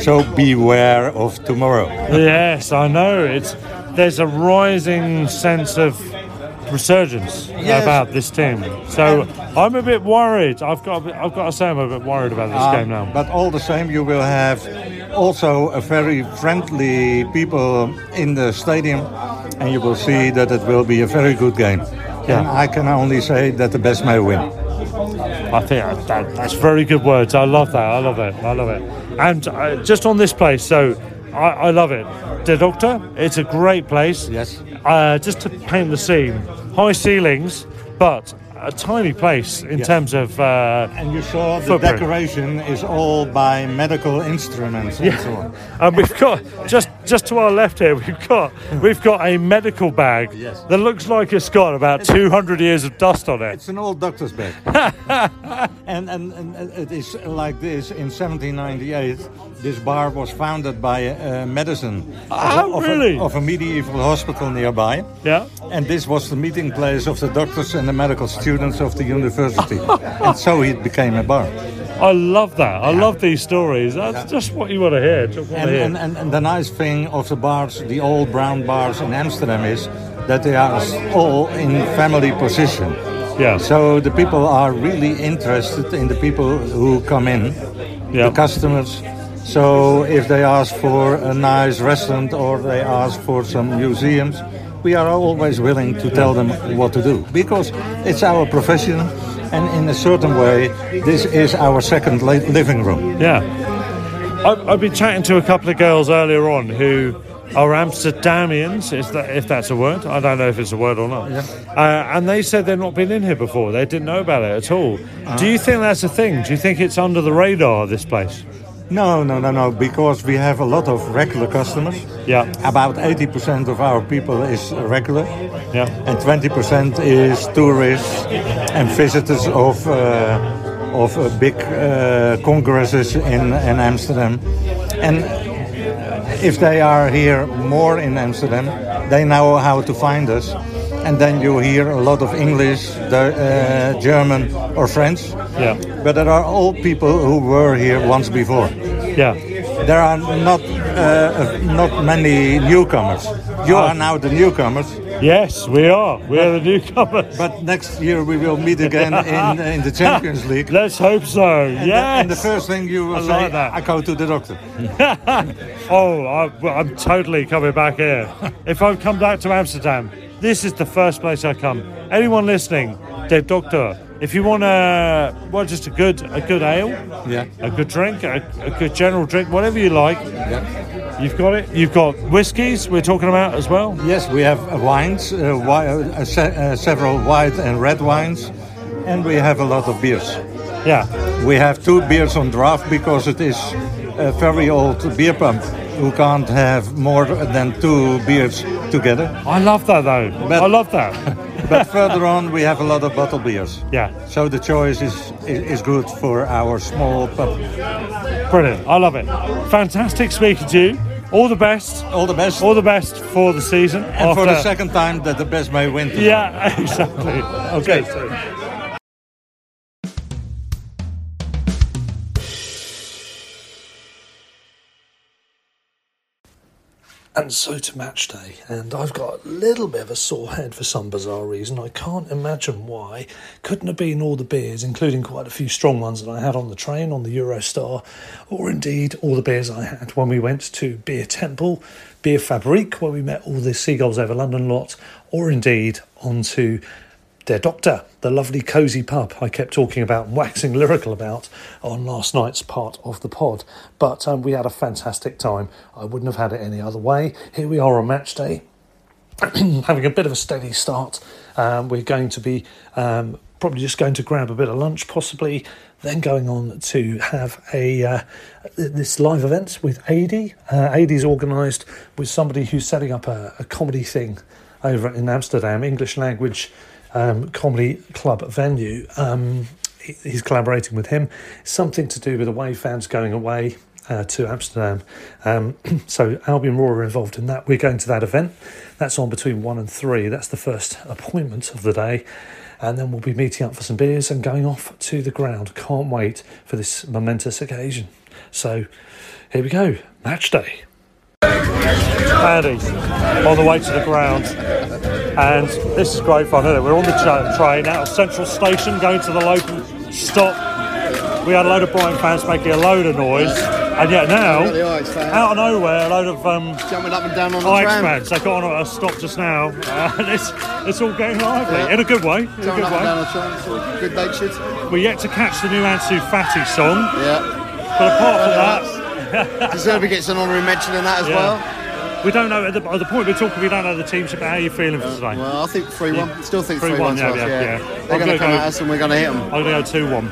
So beware of tomorrow. yes, I know. It's there's a rising sense of resurgence Yes. about this team. So I'm a bit worried. I've got I've got to say I'm a bit worried about this Uh, game now. But all the same, you will have also a very friendly people in the stadium, and you will see that it will be a very good game. Yeah. And I can only say that the best may win. I think that, that, that's very good words. I love that. I love it. I love it. And uh, just on this place, so I, I love it. The Doctor, it's a great place. Yes. Uh, just to paint the scene, high ceilings, but a tiny place in Yeah. terms of. Uh, And you saw the Footprint. decoration is all by medical instruments and so on. and we've got just just to our left here, we've got we've got a medical bag Yes. that looks like it's got about 200 years of dust on it. It's an old doctor's bag. and, and, and it is like this in 1798. This bar was founded by uh, medicine Oh, of, a- of a medieval hospital nearby. Yeah. And this was the meeting place of the doctors and the medical students of the university. and so it became a bar. I love that. I love these stories. That's just what you want to hear. Want And, to hear. and, and, and the nice thing of the bars, the old brown bars in Amsterdam, is that they are all in family position. Yeah. So the people are really interested in the people who come in, Yeah. the customers. So if they ask for a nice restaurant or they ask for some museums, we are always willing to tell them what to do because it's our profession, and in a certain way, this is our second living room. Yeah. I've, I've been chatting to a couple of girls earlier on who are Amsterdamians, is that, if that's a word. I don't know if it's a word or not. Uh, and they said they've not been in here before. They didn't know about it at all. Do you think that's a thing? Do you think it's under the radar, this place? No, no, no, no, because we have a lot of regular customers. Yeah. About 80% of our people is regular. Yeah. And 20% is tourists and visitors of, uh, of uh, big uh, congresses in, in Amsterdam. And if they are here more in Amsterdam, they know how to find us. And then you hear a lot of English, the, uh, German, or French. Yeah. But there are old people who were here once before. Yeah. There are not uh, not many newcomers. You are now the newcomers. Yes, we are. We are the newcomers. But next year we will meet again in, in the Champions League. Let's hope so. The, yes. and the first thing you will I say, like that. I go to the doctor. oh, I, I'm totally coming back here. if I come back to Amsterdam, this is the first place I come. Anyone listening, the doctor. If you want a well, just a good a good ale, Yeah. a good drink, a, a good general drink, whatever you like. Yeah. You've got it. You've got whiskies. We're talking about as well. Yes, we have uh, wines, uh, wi- uh, se- uh, several white and red wines, and we have a lot of beers. Yeah. We have two beers on draft because it is a very old beer pump who can't have more than two beers together. I love that though. I love that. but further on, we have a lot of bottle beers. Yeah. So the choice is is, is good for our small pub. Brilliant. I love it. Fantastic speaking to you. All the best. All the best. All the best for the season. And for the second time, that the best may win. tonight. Yeah, exactly. Okay. And so to match day, and I've got a little bit of a sore head for some bizarre reason. I can't imagine why. Couldn't have been all the beers, including quite a few strong ones that I had on the train on the Eurostar, or indeed all the beers I had when we went to Beer Temple, Beer Fabrique, where we met all the Seagulls Over London lot, or indeed onto their Doctor, the lovely cosy pub I kept talking about, and waxing lyrical about on last night's part of the pod. But um, we had a fantastic time. I wouldn't have had it any other way. Here we are on match day, having a bit of a steady start. Um, we're going to be um, probably just going to grab a bit of lunch, possibly, then going on to have a uh, this live event with AD. Uh, organised with somebody who's setting up a, a comedy thing over in Amsterdam, English language um, comedy club venue. Um, he- he's collaborating with him. Something to do with the away fans going away uh, to Amsterdam. Um, so Albion Roar are involved in that. We're going to that event. That's on between one and three. That's the first appointment of the day. And then we'll be meeting up for some beers and going off to the ground. Can't wait for this momentous occasion. So here we go. Match day. Andy, on the way to the ground. And this is great fun, isn't it? We're on the tra- train out of Central Station going to the local stop. We had a load of Brighton fans making a load of noise. And yet now, Got the Ajax fans. out of nowhere, a load of um, Jumping up and down on the Ajax fans. They got on at a stop just now. And it's, it's all getting lively. Yeah. In a good way. In a good up and down way. the tram. It's all Good natured. We're yet to catch the new Ansu Fati song. Yeah. But apart from that, De Zerbi gets an honorary mention in that as Yeah. well. we don't know, at the, at the point we're talking, we don't know the team, so how are you feeling for uh, today? Well, I think 3 1. Still think 3 3-1, yeah, yeah, yeah. yeah. They're going to come go- at us and we're going to hit them. I'm going to go 2 1.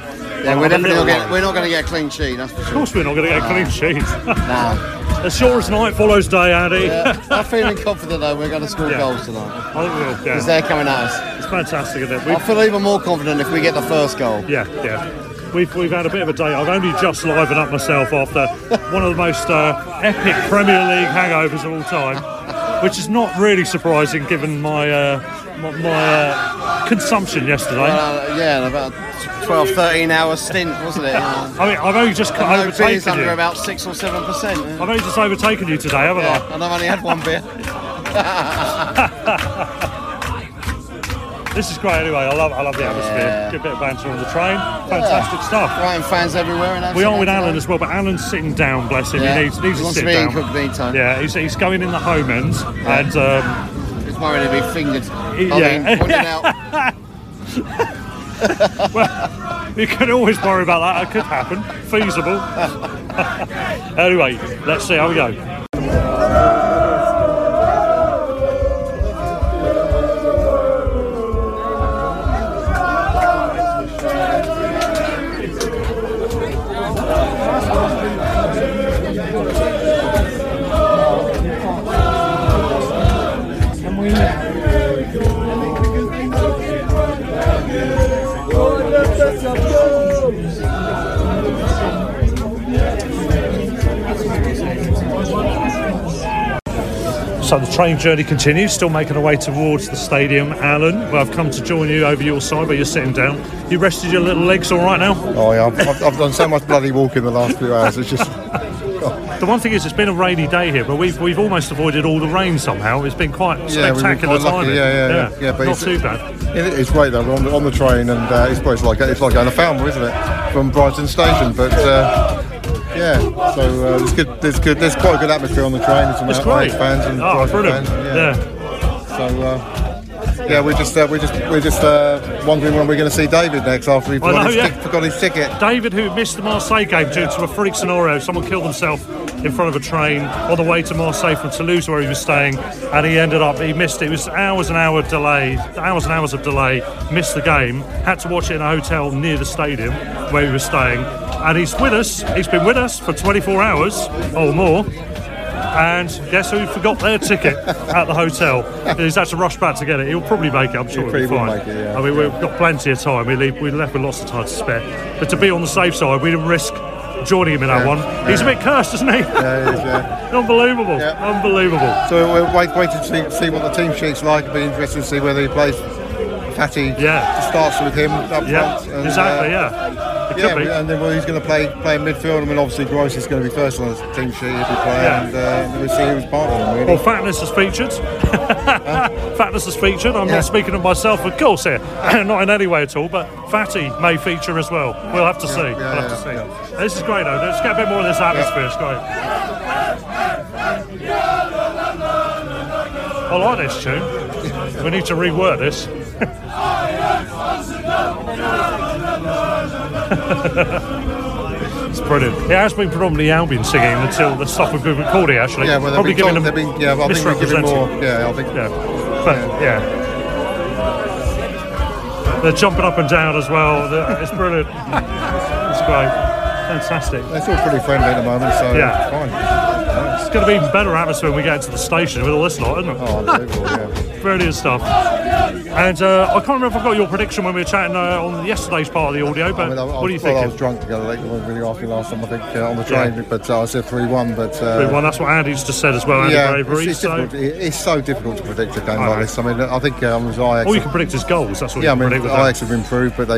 Yeah, we're definitely not getting, we're not going to get a clean sheet, that's for sure. Of course, we're not going to get a clean sheet. nah. As sure as night follows day, Andy. Yeah, I'm feeling confident though we're going to score Yeah. goals tonight. I think we will, yeah. Because they're coming at us. It's fantastic, isn't it? I feel even more confident if we get the first goal. Yeah, yeah. We've, we've had a bit of a day. I've only just livened up myself after one of the most uh, epic Premier League hangovers of all time, which is not really surprising given my uh, my, my uh, consumption yesterday. Uh, yeah, about 12, 13 hour stint, wasn't it? Yeah. I mean, I've only just And no beer's overtaken under you. about 6 or 7%. I've only just overtaken you today, haven't Yeah, I? and I've only had one beer. This is great anyway. I love I love the atmosphere. Yeah. Good bit of banter on the train. Fantastic stuff. Ryan fans everywhere. In We are with Alan as well, but Alan's sitting down, bless him. Yeah. He needs, needs He to sit to be in down. cooked meantime. Yeah, he's, he's going in the home end, and um, He's worried to be fingered. I yeah. mean, out. well, you can always worry about that. It could happen. Feasible. anyway, let's see how we go. So the train journey continues, still making our way towards the stadium. Alan, well, I've come to join you over your side, but you're sitting down. You rested your little legs all right now? Oh yeah, I've, I've, done so much bloody walking the last few hours. It's just The one thing is, it's been a rainy day here, but we've we've almost avoided all the rain somehow. It's been quite yeah, spectacular quite timing. Yeah, yeah, yeah, yeah. but not too bad. It, it's great though. We're on the, on the train, and uh, it's, well, it's like it's like going to Falmer, isn't it, from Brighton Station? But uh, yeah, so uh, there's good, there's good, there's quite a good atmosphere on the train. It's great. fans and Oh, brilliant. fans. Yeah. So uh, Yeah, we're just uh, we're just we're just uh, wondering when we're going to see David next after he forgot, know, his, yeah. tic- forgot his ticket. David, who missed the Marseille game due to a freak scenario, someone killed himself in front of a train on the way to Marseille from Toulouse, where he was staying, and he ended up he missed it. It was hours and hours delay, hours and hours of delay. Missed the game. Had to watch it in a hotel near the stadium where he was staying, and he's with us. He's been with us for 24 hours or more. And guess who forgot their ticket at the hotel? He's had to rush back to get it. He'll probably make it. I'm sure He he'll be fine. make it, yeah. I mean, we've got plenty of time. We leave, we left with lots of time to spare. But to be on the safe side, we didn't risk joining him in that Yeah, one. He's a bit cursed, isn't he? Yeah, he is, yeah. Unbelievable. Unbelievable. So we're wait, waiting to see, see what the team sheet's like. It'll be interesting to see whether he plays Fati. Yeah. Starts with him up Yeah, front. and, exactly, uh, yeah. Yeah, and then well, he's going to play play in midfield. I mean, obviously Gross is going to be first on the team sheet if he plays, Yeah. and uh, we'll see who's part of them. Really. Well, Fatness has featured. Fatness is featured. I'm Yeah. not speaking of myself, of course, here. not in any way at all, but Fati may feature as well. We'll have to see. we'll have to see. This is great, though. Let's get a bit more of this atmosphere. It's great. I like this tune. We need to rework this. it's brilliant. It has been predominantly Albion singing until the stuff we've been recording, actually. Yeah, well, Probably giving told- them been- yeah, well, I think giving more- yeah, I think- Yeah, but yeah. They're jumping up and down as well. It's brilliant. It's great. Fantastic. It's all pretty friendly at the moment, so Yeah. it's fine. It's going to be even better atmosphere when we get into the station with all this lot, isn't it? Oh, unbelievable, yeah. Brilliant stuff. And uh, I can't remember if I got your prediction when we were chatting uh, on yesterday's part of the audio, but I mean, I, I, what do you well, I think? was drunk together late. I wasn't really asking last time, I think, uh, on the Yeah. train, but uh, I said 3 1. But, uh, Three one, that's what Andy's just said as well, Andy yeah, Bravery. it's, it's, so, difficult. It's so difficult to predict a game like this. I mean, I think um, Ajax. all you can predict is goals. That's what yeah, I mean, can predict with Ajax have improved, but they,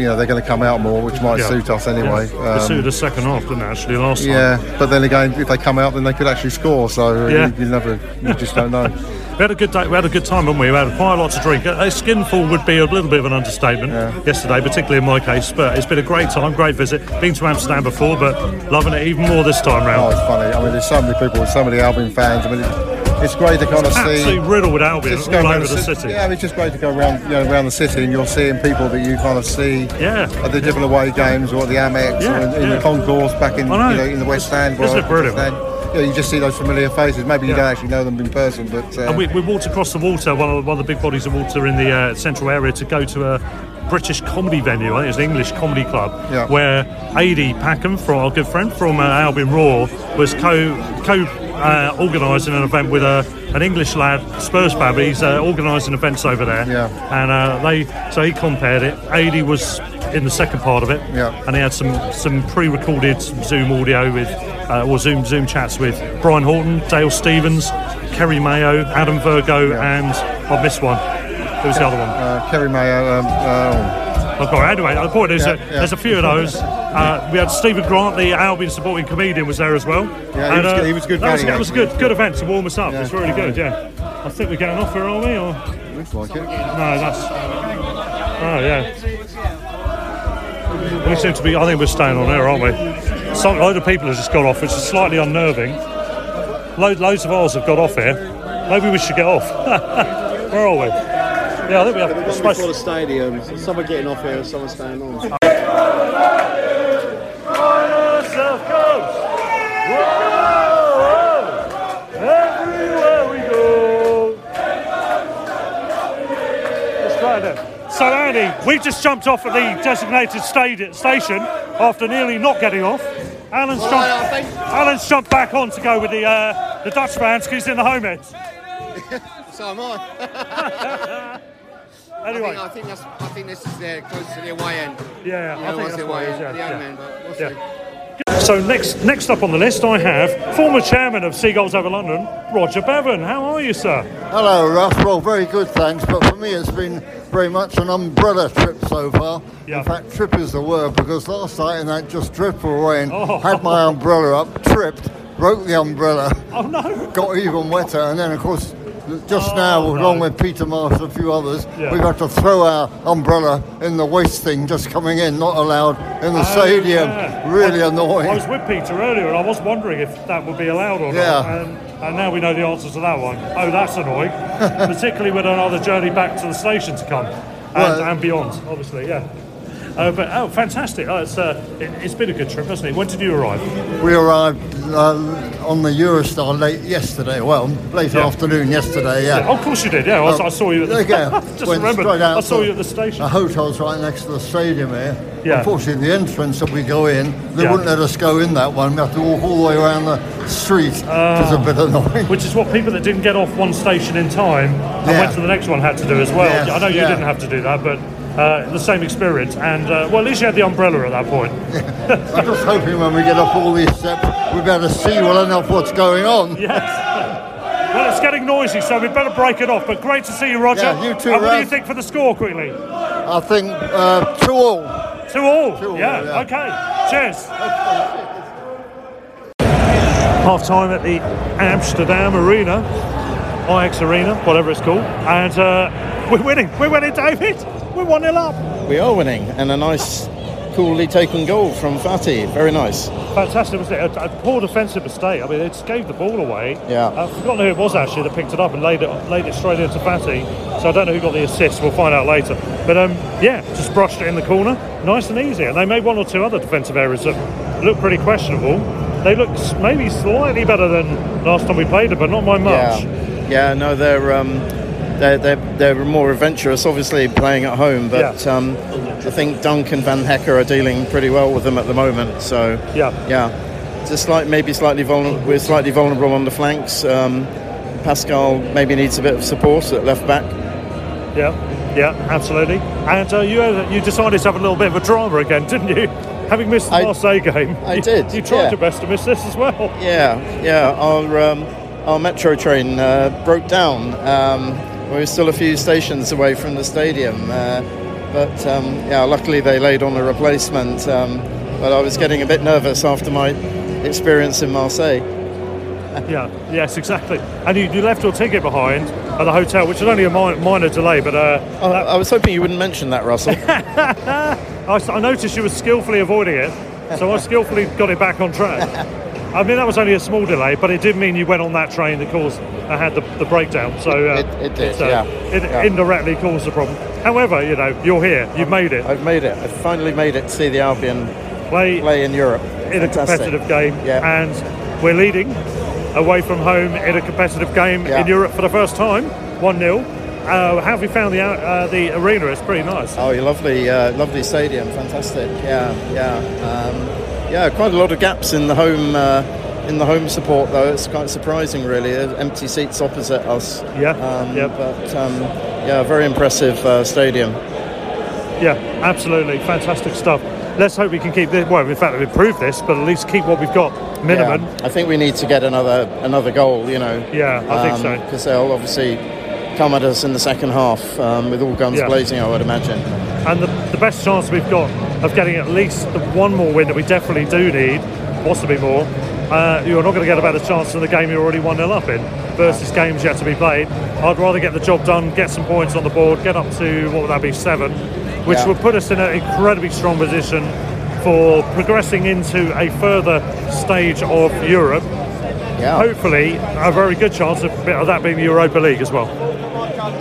you know, they're going to come out more, which might Yeah. suit us anyway. Yeah. Um, suited the second half, didn't they, actually, last time? yeah, but then again, if they come out, then they could actually score. So Yeah. you, you never, you just don't know. We had a good day. We had a good time, haven't we? We had quite a lot to drink. A skinful would be a little bit of an understatement yesterday, particularly in my case. But it's been a great time, great visit. Been to Amsterdam before, but loving it even more this time round. Oh, it's funny. I mean, there's so many people, so many Albion fans. I mean, it, it's great to kind of see. Absolutely riddled with Albion all over the city. Yeah, I mean, it's just great to go around, you know, around the city, and you're seeing people that you kind of see Yeah. at the different away games or at the Amex Yeah, or in, in yeah. the concourse back in, you know, in the West Stand. Isn't it brilliant? Yeah, you just see those familiar faces. Maybe you Yeah. don't actually know them in person, but uh, And we, we walked across the water, one of, the- one of the big bodies of water in the uh, central area, to go to a British comedy venue. I think it's an English comedy club, Yeah. where Adi Packham, from our good friend from uh, Albion Roar, was co co uh, organising an event with a, an English lad, Spurs fan, he's uh, organising events over there. Yeah. And uh, they so he compared it. Adi was in the second part of it, Yeah. and he had some some pre-recorded Zoom audio with uh, or Zoom Zoom chats with Brian Horton, Dale Stephens, Kerry Mayo, Adam Virgo, and I've missed one. Who's the other one? uh, Kerry Mayo. Um, uh, I've got it. Anyway, the point is Yeah, that yeah. there's a few of those. Uh, we had Stephen Grant, the Albion supporting comedian, was there as well. Yeah, he was good- he was good That was, that was a good, good event to warm us up. It was really good. Yeah, I think we're getting off here, are we? Or looks like it. no, that's. Oh yeah. We seem to be. I think we're staying on air, aren't we? Some load of people have just got off, which is slightly unnerving. Load, loads of ours have got off here. Maybe we should get off. Where are we? Yeah, I think we have. we're supposed Before the stadium, some are getting off here, some are staying on. South Coast. Everywhere we go. Let's try that. So, Andy, we just jumped off at the designated sta- station after nearly not getting off. Alan's jumped, Alan's jumped back on to go with the uh, the Dutch fans because he's in the home end. So am I. Anyway. I think, I think that's. I think this is uh, close to the away end. Yeah, you I think that's the away end, yeah, the yeah. end, but we'll see. Yeah. So next next up on the list, I have former chairman of Seagulls Over London, Roger Bevan. How are you, sir? Hello, Russ. Well, very good, thanks. But for me, it's been very much an umbrella trip so far. In fact, trip is the word because last night in that just dreadful rain, Oh. had my umbrella up, tripped, broke the umbrella. Oh no! Got even wetter, and then of course. Just Oh, now, no. along with Peter Marsh and a few others, Yeah. we've had to throw our umbrella in the waste thing just coming in, not allowed in the Oh, stadium. yeah. Really I, annoying. I was with Peter earlier, and I was wondering if that would be allowed or Yeah. not. And And now we know the answer to that one. Oh, that's annoying. Particularly with another journey back to the station to come and, Well- and beyond, obviously, yeah. Uh, but oh, fantastic! Oh, it's uh, it, it's been a good trip, hasn't it? When did you arrive? We arrived uh, on the Eurostar late yesterday. Well, late Yeah. afternoon yesterday. Yeah. Yeah, of course you did. Yeah, I, Well, I saw you. At the, yeah, just remembered. I saw you at the station. The hotel's right next to the stadium here. Yeah. Unfortunately, the entrance that we go in, they Yeah. wouldn't let us go in that one. We have to walk all the way around the street, which is a bit annoying. Which is what people that didn't get off one station in time and went to the next one had to do as well. Yes, I know you didn't have to do that, but uh, the same experience. And uh, well, at least you had the umbrella at that point. I'm just hoping when we get off all these steps, we'll be able to see well enough what's going on. Yes. Well, it's getting noisy, so we better break it off. But great to see you, Roger. Yeah, you too, And what do you think for the score, quickly? I think uh, two all. Two all. Two all, yeah. yeah. Okay. Cheers. Half time at the Amsterdam Arena, Ajax Arena, whatever it's called, and uh, we're winning. We're winning, David. We're one 0 up. We are winning, and a nice, coolly taken goal from Fati. Very nice. Fantastic, wasn't it? A, a poor defensive mistake. I mean, it gave the ball away. Yeah. I've forgotten who it was actually that picked it up and laid it laid it straight into Fati. So I don't know who got the assist. We'll find out later. But um, yeah, just brushed it in the corner, nice and easy. And they made one or two other defensive errors that looked pretty questionable. They look maybe slightly better than last time we played them, but not by much. Yeah, yeah. No, they're um, they're, they're they're more adventurous. Obviously, playing at home, but um, I think Dunk and Van Hecke are dealing pretty well with them at the moment. So yeah, yeah. Just like maybe slightly vulnerable. We're slightly vulnerable on the flanks. Um, Pascal maybe needs a bit of support at left back. Yeah, yeah, absolutely. And uh, you uh, you decided to have a little bit of a drama again, didn't you? Having missed the I- Marseille game, I you, did, You tried yeah. your best to miss this as well. Yeah, yeah. Our um, our metro train uh, broke down. Um, were still a few stations away from the stadium, uh, but um, yeah, luckily they laid on a replacement. Um, but I was getting a bit nervous after my experience in Marseille. Yeah, yes, exactly. And you, you left your ticket behind at the hotel, which was only a mi- minor delay, but uh, Oh, I was hoping you wouldn't mention that, Russell. I noticed you were skillfully avoiding it, so I skillfully got it back on track. I mean, that was only a small delay, but it did mean you went on that train that caused I had the, the breakdown. So uh, It- it did, uh, yeah. It Yeah. indirectly caused the problem. However, you know, you're here. You've made it. I've made it. I finally made it to see the Albion play play in Europe in a competitive game, yeah. and we're leading away from home in a competitive game Yeah. in Europe for the first time, one 0 uh, How have you found the uh, the arena? It's pretty nice. Oh, lovely, uh, lovely stadium, fantastic. Yeah, yeah, um, yeah. Quite a lot of gaps in the home, uh, in the home support though. It's quite surprising, really. Empty seats opposite us. Yeah, um, yeah. But um, yeah, very impressive uh, stadium. Yeah, absolutely, fantastic stuff. Let's hope we can keep this. Well, in fact, improve this, but at least keep what we've got minimum. Yeah, I think we need to get another another goal. You know. Yeah, I think so. Because they'll obviously come at us in the second half um, with all guns Yeah. blazing. I would imagine. And the, the best chance we've got of getting at least one more win that we definitely do need, possibly more, uh, you're not going to get a better chance than the game you're already 1 0 up in versus games yet to be played. I'd rather get the job done, get some points on the board, get up to, what would that be, seven, which Yeah. would put us in an incredibly strong position for progressing into a further stage of Europe. Yeah. Hopefully, a very good chance of, of that being the Europa League as well.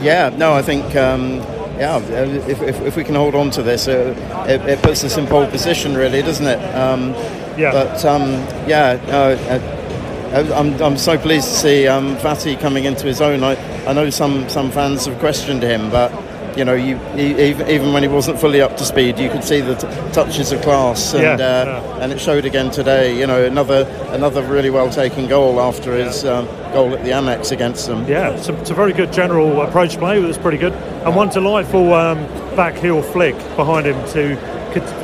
Yeah, no, I think um, yeah, if, if, if we can hold on to this, uh, it, it puts us in pole position, really, doesn't it? Um, Yeah. But um, yeah, uh, uh, I'm, I'm so pleased to see um, Fati coming into his own. I, I know some, some fans have questioned him, but you know, you, he, even when he wasn't fully up to speed, you could see the t- touches of class, and Yeah, uh, yeah. and it showed again today. You know, another another really well taken goal after his um, goal at the Amex against them. Yeah, it's a, it's a very good general approach play. It was pretty good, and one delightful um, back heel flick behind him to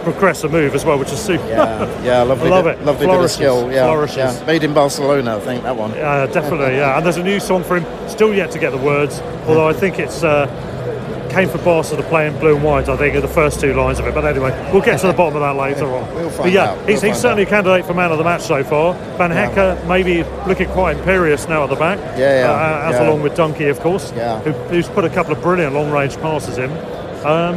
progress a move as well, which is super. Yeah, yeah, lovely, I love bit, it. lovely Flourishes, bit of skill. Yeah, flourishes. yeah, made in Barcelona, I think that one. Uh, definitely, yeah. And there's a new song for him, still yet to get the words, although I think it's uh, came for Barca to play in blue and white, I think, are the first two lines of it. But anyway, we'll get to the bottom of that later on. We'll find but yeah, out, we'll he's, find he's certainly a candidate for man of the match so far. Van Yeah. Hecke maybe looking quite imperious now at the back. Yeah, yeah, uh, as yeah. along with Donkey, of course, Yeah. who, who's put a couple of brilliant long range passes in. Um,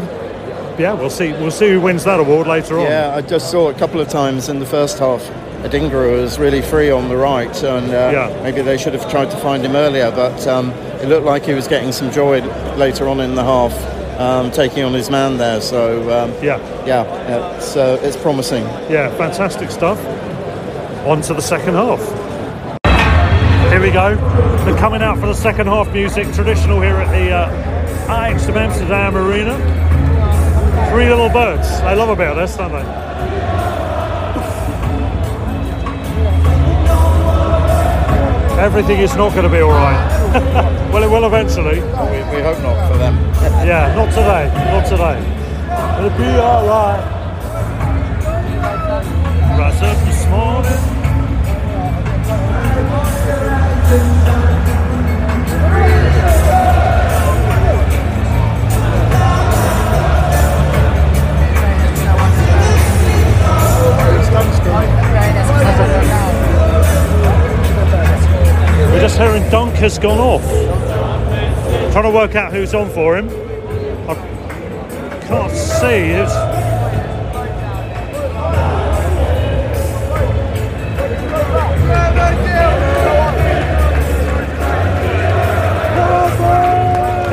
yeah, we'll see. We'll see who wins that award later on. Yeah, I just saw a couple of times in the first half Adingra was really free on the right, and uh, Yeah. maybe they should have tried to find him earlier. But um, it looked like he was getting some joy later on in the half, um, taking on his man there. So um, Yeah. yeah, it's uh, it's promising. Yeah, fantastic stuff. On to the second half. Here we go. They're coming out for the second half music, traditional here at the uh, Amsterdam Arena. Three little birds. They love a bit of this, don't they? Everything is not going to be all right. well, it will eventually. We, we hope not for them. yeah, not today. Not today. It'll be all right. Rise up this morning. We're just hearing Dunk has gone off. Trying to work out who's on for him. I can't see. It's...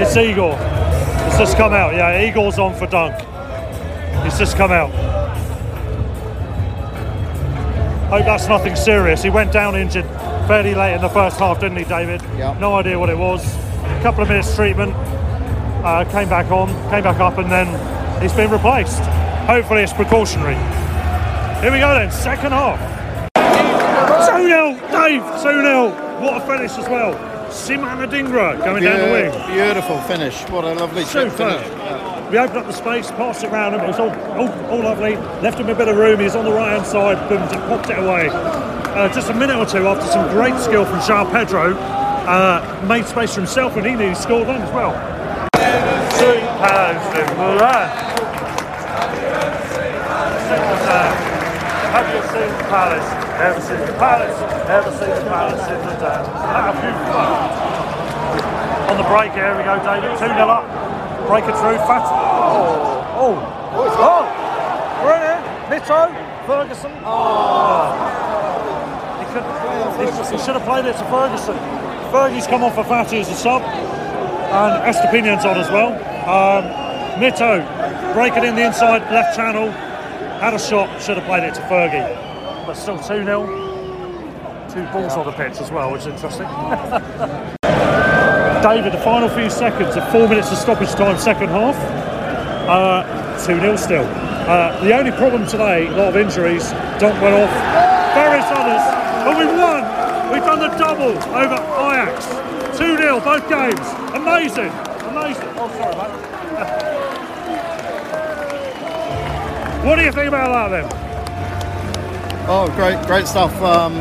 It's Igor. It's just come out. Yeah, Igor's on for Dunk. He's just come out. Hope that's nothing serious. He went down injured fairly late in the first half, didn't he, David? Yeah. No idea what it was. A couple of minutes treatment. Uh, came back on, came back up, and then he's been replaced. Hopefully, it's precautionary. Here we go then, second half. 2 0, Dave, 2 0. What a finish as well. Simon Adingra going down the wing. Beautiful finish. What a lovely Superb. finish. We opened up the space, passed it round him. It was all, all, all lovely. Left him a bit of room. He's on the right hand side. Boom, popped it away. Uh, just a minute or two after some great skill from João Pedro, uh, made space for himself and he nearly scored then as well. On the break, here we go, David. 2 0 up. Break it through. Fat. Oh. Oh. Oh. We're in here. Mito. Ferguson. Oh. He, should have played it to Ferguson. Fergie's come off for Fati as a sub. And Estupiñán's on as well. Um, Mito. Break it in the inside left channel. Had a shot. Should have played it to Fergie. But still 2 0. Two balls on the pitch as well, which is interesting. David, the final few seconds of four minutes of stoppage time, second half. Uh, 2 0 still. Uh, the only problem today, a lot of injuries. Don't went off, various others, but we've won. We've done the double over Ajax. 2 0 both games. Amazing. Amazing. Oh, sorry, mate. what do you think about that then? Oh, great, great stuff. Um,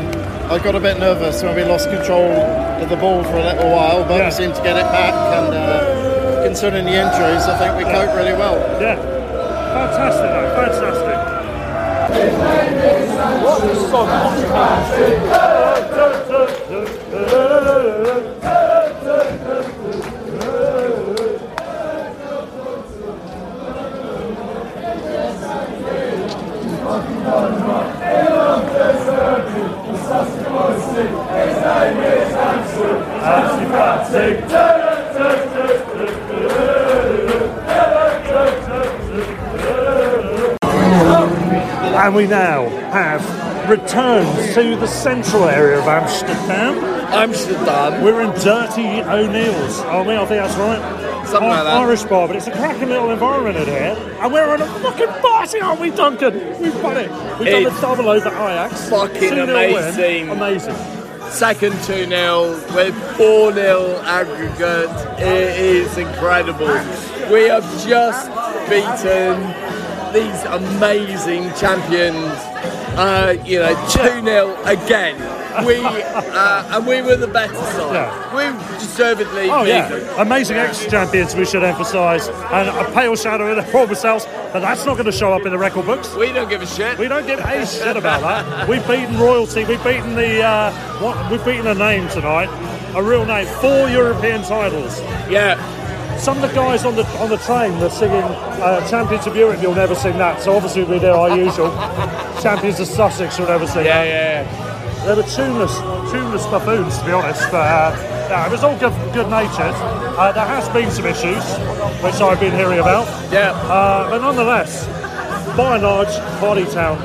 I got a bit nervous when we lost control of the ball for a little while, but we seemed to get it back. And uh, concerning the injuries, I think we coped really well. Yeah, fantastic, though, fantastic what is a song. And we now have returned to the central area of Amsterdam. Amsterdam. We're in Dirty O'Neill's. Oh, me, I think that's right. Something like that. Irish bar, but it's a cracking little environment in here. And we're on a fucking party, aren't we, Duncan? We've done it. We've done It's the double over Ajax. fucking 2-0 win. amazing. Amazing. Second 2 0 with 4 0 aggregate. It is incredible. We have just beaten these amazing champions. Uh, you know, 2 0 again. We uh, and we were the better side. We deservedly Oh beaten. yeah, amazing ex-champions we should emphasise, and a pale shadow in the former selves, but that's not going to show up in the record books. We don't give a shit. We don't give a shit about that. We've beaten royalty. We've beaten the uh, what? We've beaten a name tonight, a real name. Four European titles. Yeah. Some of the guys on the on the train were singing uh, "Champions of Europe." You'll never sing that, so obviously we did our usual "Champions of Sussex." You'll never sing Yeah, that. yeah. They were tuneless, tuneless buffoons, to be honest. But uh, yeah, it was all good, good natured. Uh, there has been some issues, which I've been hearing about. Yeah. Uh, but nonetheless, by and large, Party Town.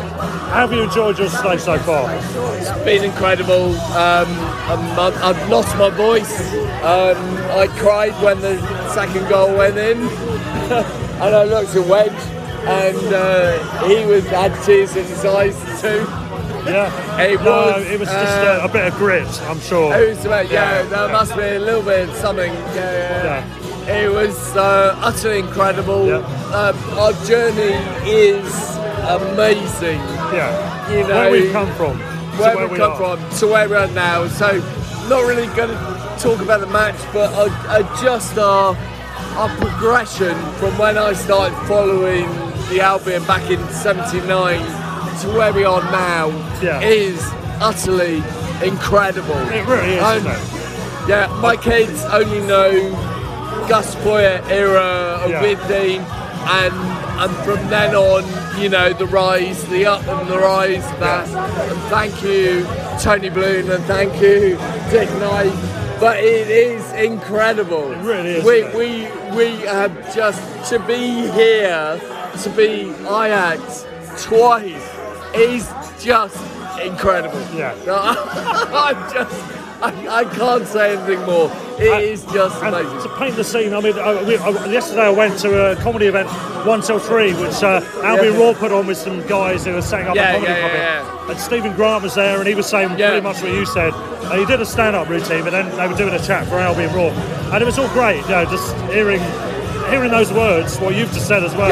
Have you enjoyed your stay so far? It's been incredible. Um, I've, I've lost my voice. Um, I cried when the second goal went in, and I looked at Wedge, and uh, he was had tears in his eyes too. Yeah, it No, was. it was just uh, a, a bit of grit, I'm sure. It was about, yeah, there must be a little bit of something. Yeah, yeah. It was uh, utterly incredible. Um, our journey is amazing. Yeah. You know, Where we've come from. where, where we've we come are. from to where we are now. So, not really going to talk about the match, but uh, uh, just our our progression from when I started following the Albion back in '79 to where we are now is utterly incredible. It really is, And. Yeah, my kids only know Gus Poyet era of Yeah. Withdean, and and from then on, you know, the rise, the up and the rise. That and thank you, Tony Bloom, and thank you, Dick Knight. But it is incredible. It really is, We we we have just to be here, to be Ajax twice is just incredible. Yeah. I'm just. I, I can't say anything more. It is just amazing. to paint the scene, I mean, I, we, yesterday I went to a comedy event, One Till Three, which uh, Albion Yeah. Roar put on with some guys who were setting up Yeah, a comedy yeah, club. yeah, And Stephen Grant was there, and he was saying pretty much what you said. And he did a stand-up routine, but then they were doing a chat for Albie Roar, and it was all great. You know, just hearing. Hearing those words, what you've just said as well,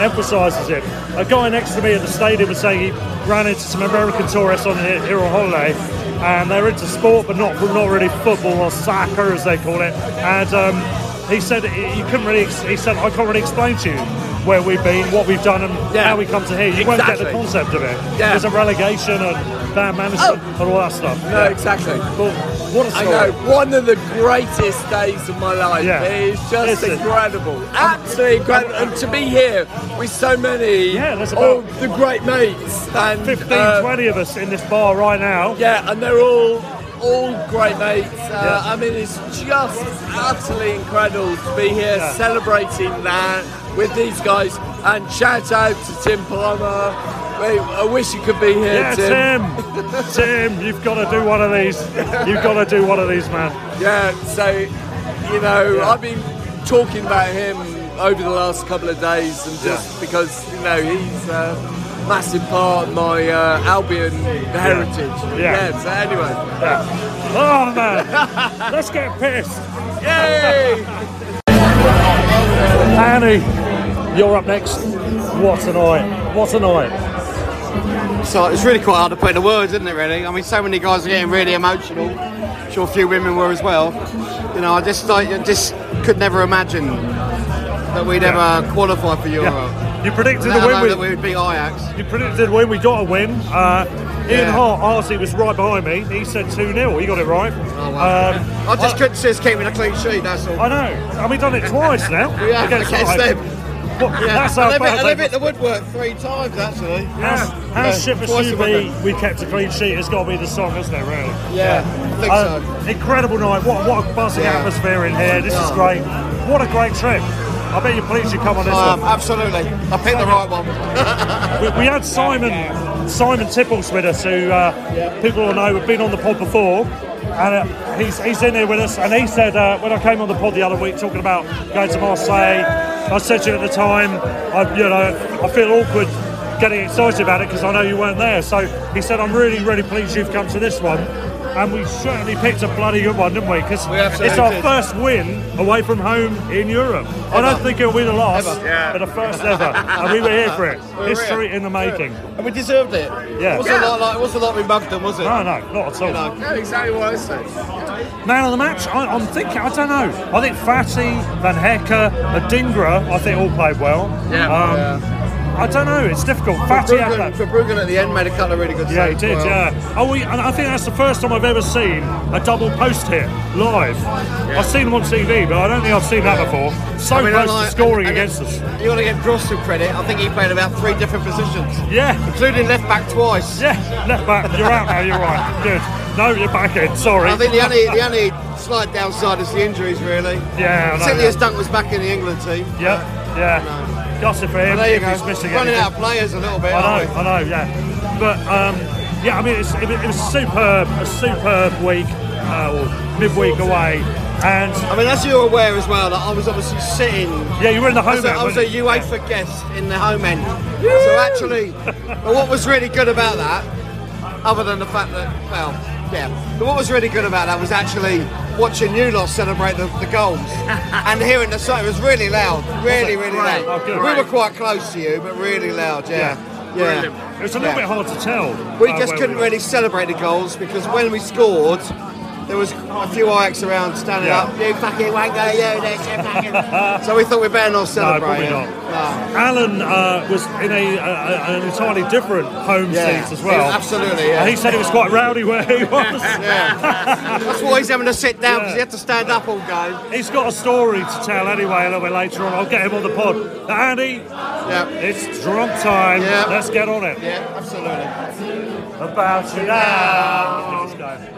emphasises it. A guy next to me at the stadium was saying he ran into some American tourists on here, here on holiday, and they're into sport, but not not really football or soccer as they call it. And um, he said he couldn't really. He said I can't really explain to you where we've been, what we've done, and how we come to here. You won't get the concept of it. Yeah. There's a relegation and bad management and all that stuff. No, exactly. But what a I story. know, one of the greatest days of my life. Yeah. It is just Listen. incredible. Absolutely incredible. And to be here with so many there's all about the great mates. And 15, uh, 20 of us in this bar right now. Yeah, and they're all all great mates. Uh, Yeah. I mean, it's just utterly incredible to be here Yeah. celebrating that with these guys. And shout out to Tim Palmer. I wish you could be here, Yeah, Tim. Tim. Tim, you've got to do one of these. You've got to do one of these, man. Yeah, so you know, I've been talking about him over the last couple of days, and just because you know he's a massive part of my uh, Albion heritage. Yeah. So anyway. Oh man, let's get pissed. Yay! Annie, you're up next. What a night! What a night! So it's really quite hard to put into words, isn't it? Really. I mean, so many guys are getting really emotional. I'm sure a few women were as well. You know, I just I just could never imagine that we'd Yeah. ever qualify for Euro. You predicted the win. We, that we would beat Ajax. you predicted the win. We got a win. Uh, Ian Yeah. Hart, Artie was right behind me. He said 2 0. He got it right. Oh, wow. Um, I just couldn't see us keeping a clean sheet. That's all. I know. And we've done it twice now. We have against them. Yeah. That's how and they've, bad hit- and they- they've hit the woodwork three times actually. Yeah. for Twice in one we kept a clean sheet. It's got to be the song, isn't it, really? Yeah, I think Uh, Incredible night. What, what a buzzing Yeah. atmosphere in here. This is great. What a great trip. I bet you're pleased you come on this Um, one. absolutely. I picked the right one. We, we had Simon Simon Tipples with us, who uh, people will know have been on the pod before, and uh, he's he's in here with us. And he said uh, when I came on the pod the other week talking about going to Marseille, I said to you at the time, I you know I feel awkward getting excited about it because I know you weren't there. So he said I'm really really pleased you've come to this one. And we certainly picked a bloody good one, didn't we? Because it's our did. first win away from home in Europe. I don't think it'll be the last, Ever. Yeah. but the first ever. and we were here for it. We were History here. in the making. And we deserved it. Yeah. It wasn't like, like, it wasn't like we mugged them, was it? No, no, not at all. You know. Yeah, exactly what I said. Man of the match, I, I'm thinking, I don't know. I think Fati, Van Hecke, and Adingra, I think all played well. Yeah. Um, I don't know. It's difficult. Fati Verbruggen. Verbruggen at the end made a couple of really good Yeah, he did. well. Yeah. Oh, we, and I think that's the first time I've ever seen a double post hit live. I've seen them on TV, but I don't think I've seen that before. So I mean, close I- to scoring and- and against us. You got to give Gross some credit. I think he played about three different positions. Yeah. Including left back twice. Yeah, left back. You're out now. You're right. Good. No, you're back in. Sorry. I think the only the only slight downside is the injuries, really. Yeah, Particularly as Dunk was back in the England team. Yep. Yeah. Gossip for him. Well, there you if go. he's missing Running out of players a little bit. I know, I know, yeah. But um, yeah, I mean, it's, it, was- it was superb, a superb week, uh, or midweek away, and I mean, as you're aware as well, that I was obviously sitting. Yeah, you were in the home as a- end, I was a? UEFA guest in the home end. So actually, but what was really good about that, other than the fact that, well, yeah, but what was really good about that was actually watching you lot celebrate the, the goals and hearing the song. It was really loud, really, really loud. Oh, we were quite close to you, but really loud. Yeah, yeah. It was a little Yeah. bit hard to tell. We uh, just couldn't were. really celebrate the goals because when we scored, there was a few Ajax around standing Yeah. up. You fucking wanker, you this, you fucking. so we thought we'd better not No, celebrate. probably it. not. Alan uh, was in a, a, an entirely different home Yeah. seat as well. Absolutely, yeah. And he said it was quite rowdy where he was. That's why he's having to sit down because he had to stand up all game. He's got a story to tell anyway a little bit later on. I'll get him on the pod. Andy, yeah. it's drunk time. Yeah. Let's get on it. Yeah, absolutely. About you now.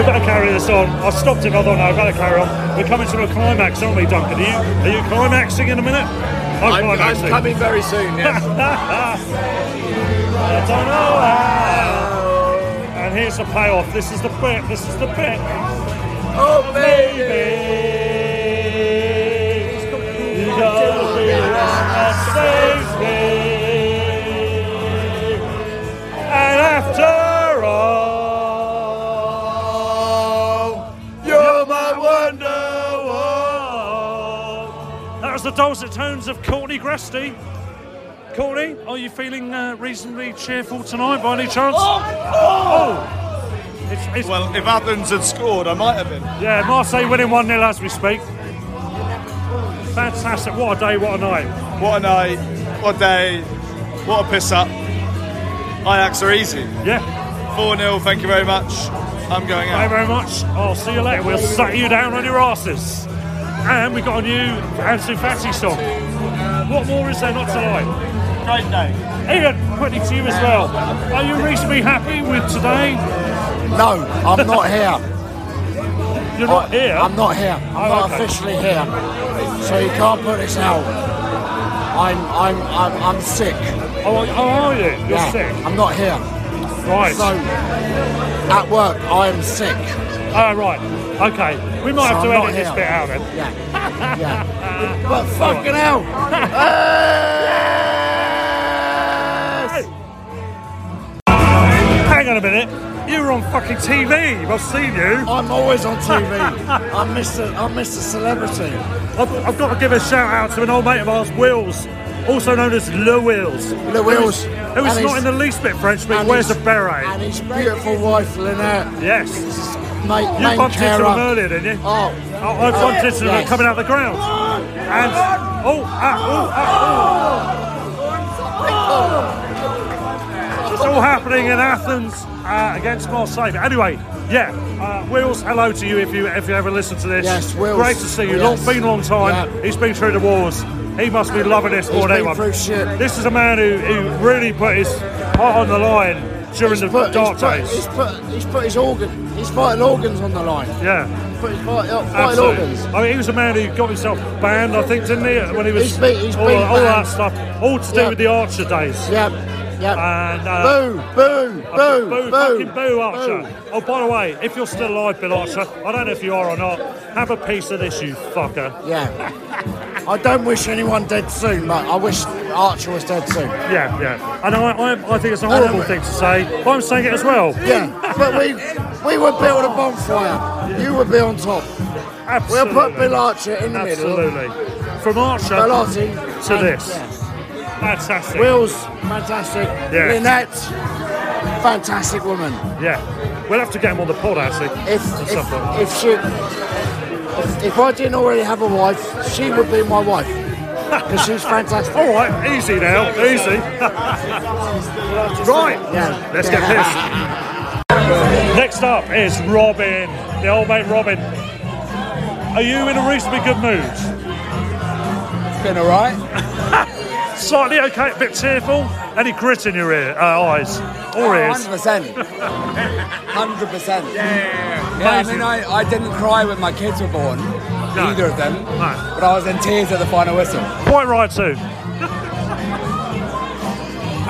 We better carry this on. I stopped him. I thought, no, I better carry on. We're coming to a climax, aren't we, Duncan? Are you, are you climaxing in a minute? I'm, I'm, I'm coming very soon, yes. I don't know how. And here's the payoff. This is the bit. This is the bit. Oh, baby. You gotta be the one that dulcet tones of Courtney Gresty. Courtney, are you feeling uh, reasonably cheerful tonight by any chance? Oh! It's, it's, Well, if Athens had scored, I might have been. yeah, Marseille winning 1 0 as we speak. Fantastic. What a day, what a night. What a night, what a day, what a piss up. Ajax are easy. Yeah. 4 0, thank you very much. I'm going out. Thank you very much. I'll see you later. We'll suck you down on your asses. And we got a new Ansu Fati song. What more is there not to like? Great day. Ian, quickly to you as well. Are you reasonably happy with today? No, I'm not here. You're not here? I'm not here. I'm Oh, not okay. officially here. So you can't put this out. I'm I'm I'm, I'm sick. Oh, oh, are you? You're Yeah, sick. I'm not here. Right. So at work I am sick. Oh, right. Okay. We might So have to I'm edit this bit out then. Yeah. Yeah. But fucking hell. Hang on a minute. You were on fucking TV. I've seen you. I'm always on TV. I'm Mr. I'm Mr. Celebrity. I've, I've got to give a shout out to an old mate of ours, Wills, also known as Le Wills. Le Wills. Who is, who And is not in the least bit French, but wears a beret. And his beautiful wife Lynette. Yes. Mate, You main bumped into carer. them earlier, didn't you? Oh. I, I bumped into them Yes. coming out the ground. And oh, ah, oh, ah, oh. It's all happening in Athens uh, against Marseille. But anyway, yeah, uh, Wills, hello to you if you if you ever listen to this. Yes, Wills. Great to see you. Yes. Long, been a long time. He's been through the wars. He must be loving this more than anyone. This is a man who, who really put his heart on the line during the Put- dark he's put, days. He's put, he's put his organ, his vital organs on the line. Yeah. Put his vital, vital organs. I mean, he was a man who got himself banned, I think, didn't he? When he was He's been- he's all, all that stuff, all to do Yeah. with the Archer days. Yep, yep. And uh, boo, boo, I boo, boo, boo, fucking boo, Archer. Oh, by the way, if you're still alive, Bill Archer, I don't know if you are or not. Have a piece of this, you fucker. Yeah. I don't wish anyone dead soon, but I wish Archer was dead soon. Yeah, yeah. And I, I, I think it's a horrible um, thing to say, but I'm saying it as well. Yeah, but we we would build a bonfire. You would be on top. Absolutely. We'll put Bill Archer in the Absolutely. middle. Absolutely. From Archer Bellotti to and- this. yeah. Fantastic. Will's fantastic. Yeah. Lynette, fantastic woman. Yeah. We'll have to get him on the pod, actually. If at some point. if, if she if, if I didn't already have a wife, she would be my wife because she's fantastic. All right, easy now, easy. right, Yeah. let's get pissed. Next up is Robin, the old mate Robin. Are you in a reasonably good mood? It's been alright. Slightly okay, a bit tearful. Any grit in your ear, uh, eyes or ears? 100%. 100%. Yeah, I Amazing. mean, I, I didn't cry when my kids were born, No. either of them, No. but I was in tears at the final whistle. Quite right too.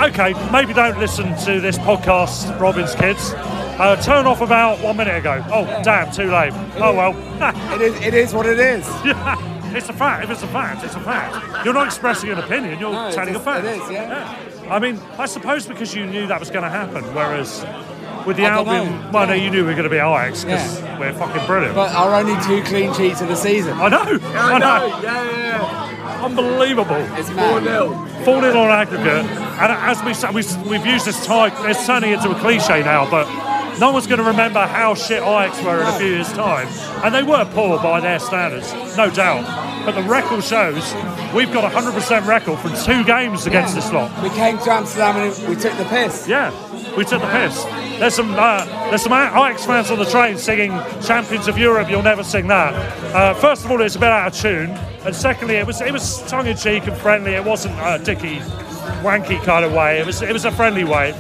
okay, maybe don't listen to this podcast, Robin's kids. Uh, turn off about one minute ago. Oh, damn, too late. Oh well. it is. It is what it is. Yeah, it's a fact. If it's a fact, it's a fact. You're not expressing an opinion. You're No, it's telling a fact. it is, yeah. I mean, I suppose because you knew that was going to happen, whereas with the I don't Albion, know, well, no, you knew we were going to be Ajax because Yeah. we're fucking brilliant. But our only two clean sheets of the season. I know. I know. Yeah, yeah. Unbelievable. It's mad. 4 0 on aggregate. And as we said, we- we've used this type, it's turning into a cliche now, but no one's going to remember how shit Ajax were in a few years' time. And they were poor by their standards, no doubt. But the record shows we've got a 100% record from two games against this lot. We came to Amsterdam and we took the piss. Yeah, we took the piss. There's some uh, there's some Ajax fans on the train singing "Champions of Europe." You'll never sing that. Uh, first of all, it's a bit out of tune, and secondly, it was it was tongue in cheek and friendly. It wasn't a dicky, wanky kind of way. It was it was a friendly way.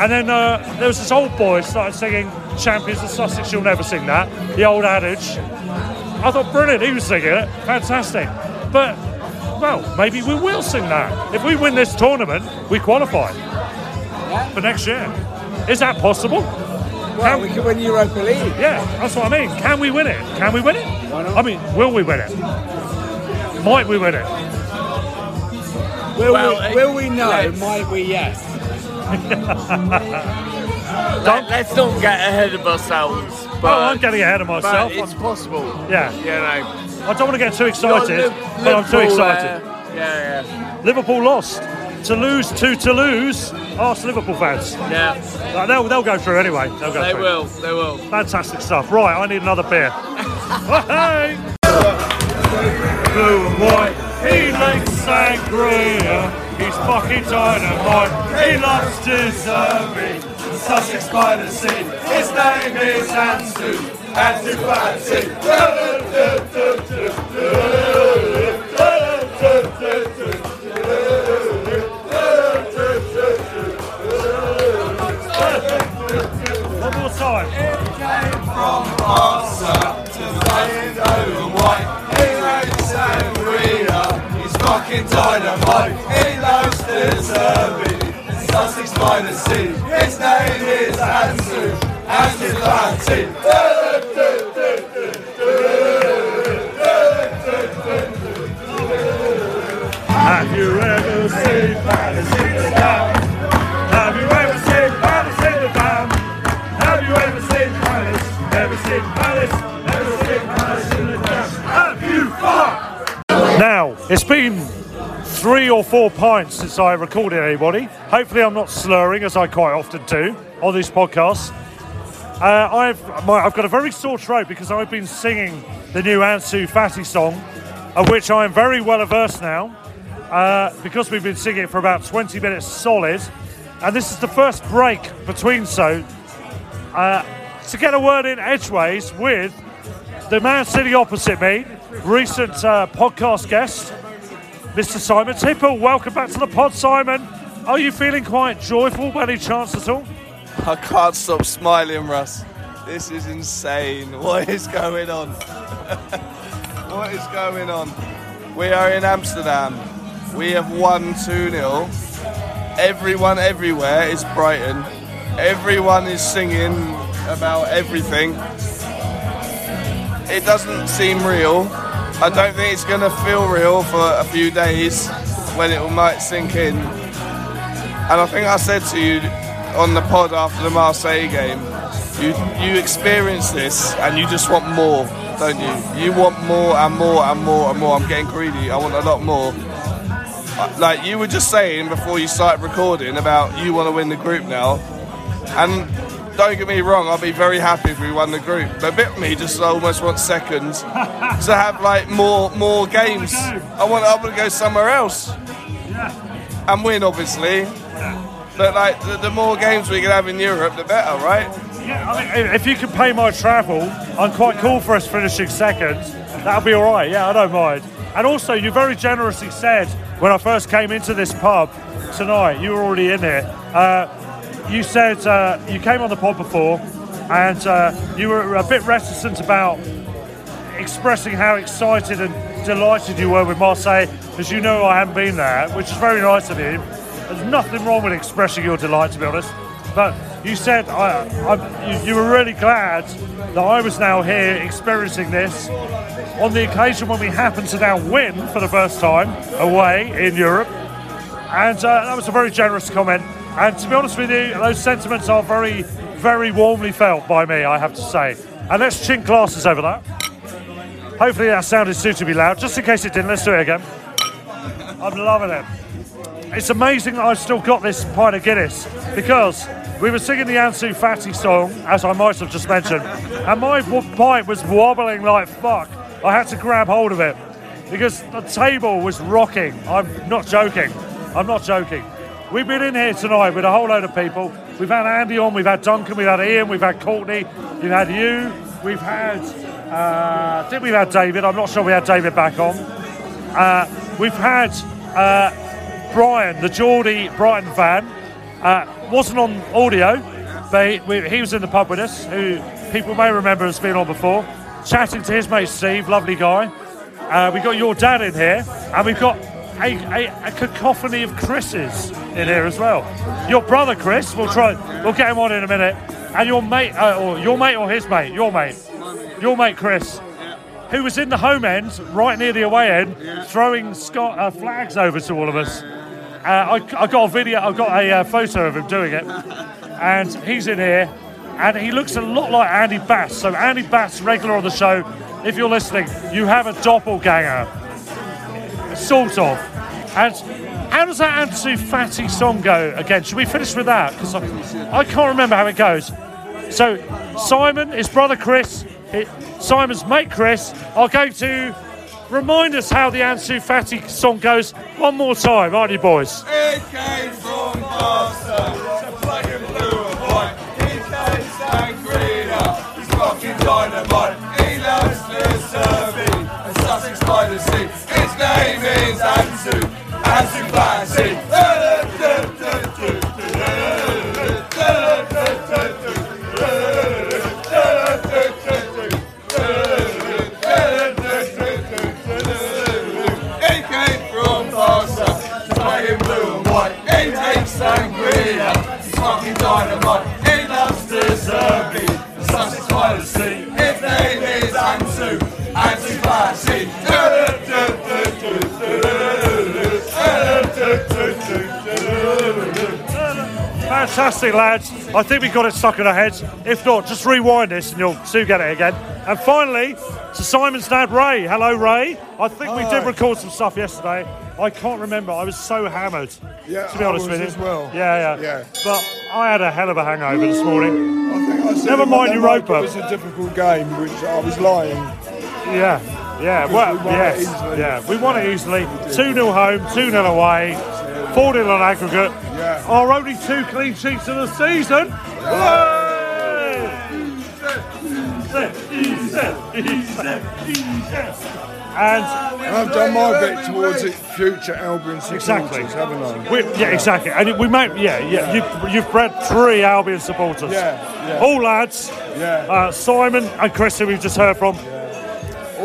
And then uh, there was this old boy started singing "Champions of Sussex." You'll never sing that. The old adage. I thought brilliant. He was singing it. Fantastic. But well, maybe we will sing that. If we win this tournament, we qualify for next year. Is that possible? Well, we can win Europa League. Yeah, that's what I mean. Can we win it? Can we win it? I mean, will we win it? Might we win it? Will, Well, we, will we know? let's- Might we? Yes. Let, let's not get ahead of ourselves. But, oh, I'm getting ahead of myself. It's possible. Yeah. You know. I don't want to get too excited, but I'm too excited. there. Yeah, yeah. Liverpool lost. To lose to Toulouse. Ask Liverpool fans. Yeah. Uh, They'll, they'll go through anyway. They'll go They through. will. They will. Fantastic stuff. Right, I need another beer. hey! Blue and white, he likes sangria. He's fucking dynamite. He loves deserving. Sussex by the sea. His name is Ansu. Ansu Fati. One more time. From Barca to Lane over white. He likes sangria. He's fucking dynamite. He loves. Sussex the sea. His name is Ansu. Ansu Fati. Have you ever seen Palace in the town? Have you ever seen Palace in the town? Have you ever seen Palace? Never seen Palace? Never seen Palace in the town? Have you fuck? Now, it's been three or four pints since I recorded anybody. Hopefully, I'm not slurring as I quite often do on these podcasts. Uh, I've my, I've got a very sore throat because I've been singing the new Ansu Fati song, of which I am very well averse now, uh, because we've been singing it for about 20 minutes solid, and this is the first break between so uh, to get a word in edgeways with the Man sitting opposite me, recent uh, podcast guest, Mr. Simon Tipple. Welcome back to the pod, Simon. Are you feeling quite joyful by any chance at all? I can't stop smiling, Russ. This is insane. What is going on? what is going on? We are in Amsterdam. We have won 2 0. Everyone everywhere is Brighton. Everyone is singing about everything. It doesn't seem real. I don't think it's going to feel real for a few days. when it might sink in. And I think I said to you on the pod after the Marseille game, you you experience this and you just want more, don't you? You want more and more and more and more. I'm getting greedy. I want a lot more. Like you were just saying before you started recording about you want to win the group now, and don't get me wrong, I'll be very happy if we won the group. But a bit of me just almost wants second to have like more more games. I want I want to go somewhere else and win, obviously. But like the, the more games we can have in Europe, the better, right? Yeah, I mean, if you can pay my travel, I'm quite cool for us finishing second. That'll be all right. Yeah, I don't mind. And also, you very generously said when I first came into this pub tonight, you were already in it. Uh, you said uh, you came on the pod before, and uh, you were a bit reticent about expressing how excited and delighted you were with Marseille, because you know I haven't been there, which is very nice of you. There's nothing wrong with expressing your delight, to be honest. But you said I, I, you, you were really glad that I was now here experiencing this on the occasion when we happened to now win for the first time away in Europe. And uh, that was a very generous comment. And to be honest with you, those sentiments are very, very warmly felt by me, I have to say. And let's chink glasses over that. Hopefully that sounded suitably loud. Just in case it didn't, let's do it again. I'm loving it. It's amazing that I've still got this pint of Guinness because we were singing the Ansu Fati song, as I might have just mentioned, and my pint was wobbling like fuck. I had to grab hold of it because the table was rocking. I'm not joking. I'm not joking. We've been in here tonight with a whole load of people. We've had Andy on, we've had Duncan, we've had Ian, we've had Courtney, we've had you, we've had, uh, I think we've had David. I'm not sure we had David back on. Uh, we've had uh, Brian, the Geordie Brighton fan. Uh, wasn't on audio, but he, we, he was in the pub with us, who people may remember has been on before, chatting to his mate Steve, lovely guy. Uh, we've got your dad in here, and we've got a, a, a cacophony of Chris's in here as well. Your brother Chris, we'll try, we'll get him on in a minute, and your mate, uh, or your mate or his mate, your mate, your mate Chris, who was in the home end, right near the away end, throwing Scott, uh, flags over to all of us. Uh, I, I got a video, I got a uh, photo of him doing it, and he's in here, and he looks a lot like Andy Bass. So Andy Bass, regular on the show. If you're listening, you have a doppelganger, sort of. And how does that Ansu Fati song go again? Should we finish with that? Because I, I can't remember how it goes. So Simon, his brother Chris, hi- Simon's mate Chris, are going to remind us how the Ansu Fati song goes one more time, aren't you, boys? It came from dynamite. He loves and Sussex by the sea. His name is Ansu, Ansu Fati. Fantastic, lads. I think we got it stuck in our heads. If not, just rewind this and you'll soon get it again. And finally, to Simon's dad, Ray. Hello, Ray. I think we did record some stuff yesterday. I can't remember. I was so hammered. Yeah, to be I honest with you. as well. Yeah, yeah, Yeah. But I had a hell of a hangover this morning. I said Never mind Europa. It was a difficult game, which I was lying. Yeah, yeah, well, we won it yes, easily. yeah, we won it easily. 2 0 home, 2 0 away, 4 0 on aggregate. Yeah. Our only two clean sheets of the season. And And I've done my bit towards it, future Albion supporters, Exactly. haven't I? We, yeah, exactly. And we might, yeah, yeah. You've, you've bred three Albion supporters. Yeah, yeah. All lads. Yeah. Uh, Simon and Chris, who we've just heard from. All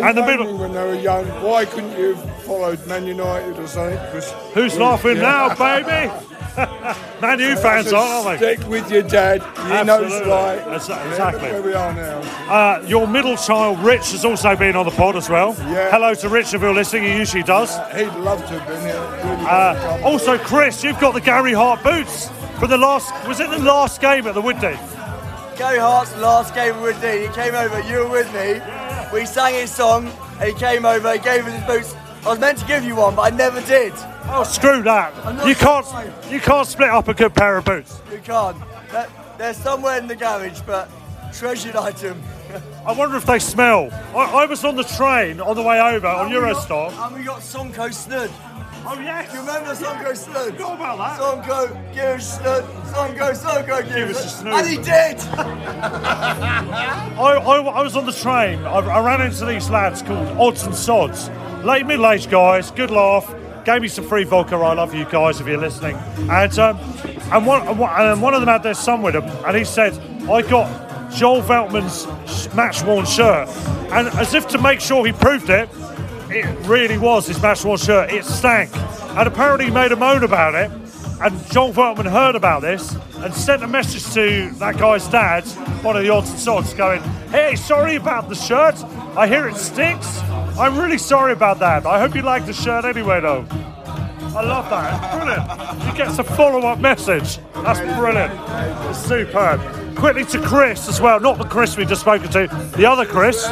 And the middle- me when they were young, why couldn't you have followed Man United or something? 'Cause Who's we- laughing yeah. now, baby? Man U fans, So aren't they? Stick with your dad. He knows Absolutely. right. Exa- exactly. Where we are now. Uh, your middle child, Rich, has also been on the pod as well. Yeah. Hello to Rich if you're listening. He usually does. He'd love to have been here. Really Uh, also, Chris, you've got the Gary Hart boots for the last. Was it the last game at the Withdean? Gary Hart's last game with me. He came over, you were with me. We sang his song, and he came over, he gave us his boots. I was meant to give you one, but I never did. Oh, screw that! You can't. You can't split up a good pair of boots. You can't. They're, they're somewhere in the garage, but treasured item. I wonder if they smell. I, I was on the train on the way over on Eurostar. And we got Sonko Snud. Oh yes. You remember Sonko Snud? Forgot about that. Sonko, give us Snud. Sonko, Sonko, give, Give us us a Snud. snood. And he did. I, I, I was on the train. I, I ran into these lads called Odds and Sods. Late middle-aged guys, good laugh. Gave me some free vodka. I love you guys if you're listening. And um, and one and one- of them had their son with him, and he said, "I got Joel Veltman's match-worn shirt," and as if to make sure he proved it, it really was his match-worn shirt. It stank, and apparently he made a moan about it. And Joel Veltman heard about this and sent a message to that guy's dad, one of the odds and sods, going, Hey, sorry about the shirt. I hear it stinks. I'm really sorry about that. I hope you like the shirt anyway, though. I love that. Brilliant. He gets a follow up message. That's brilliant. It's superb. Quickly to Chris as well, not the Chris we just spoken to, the other Chris.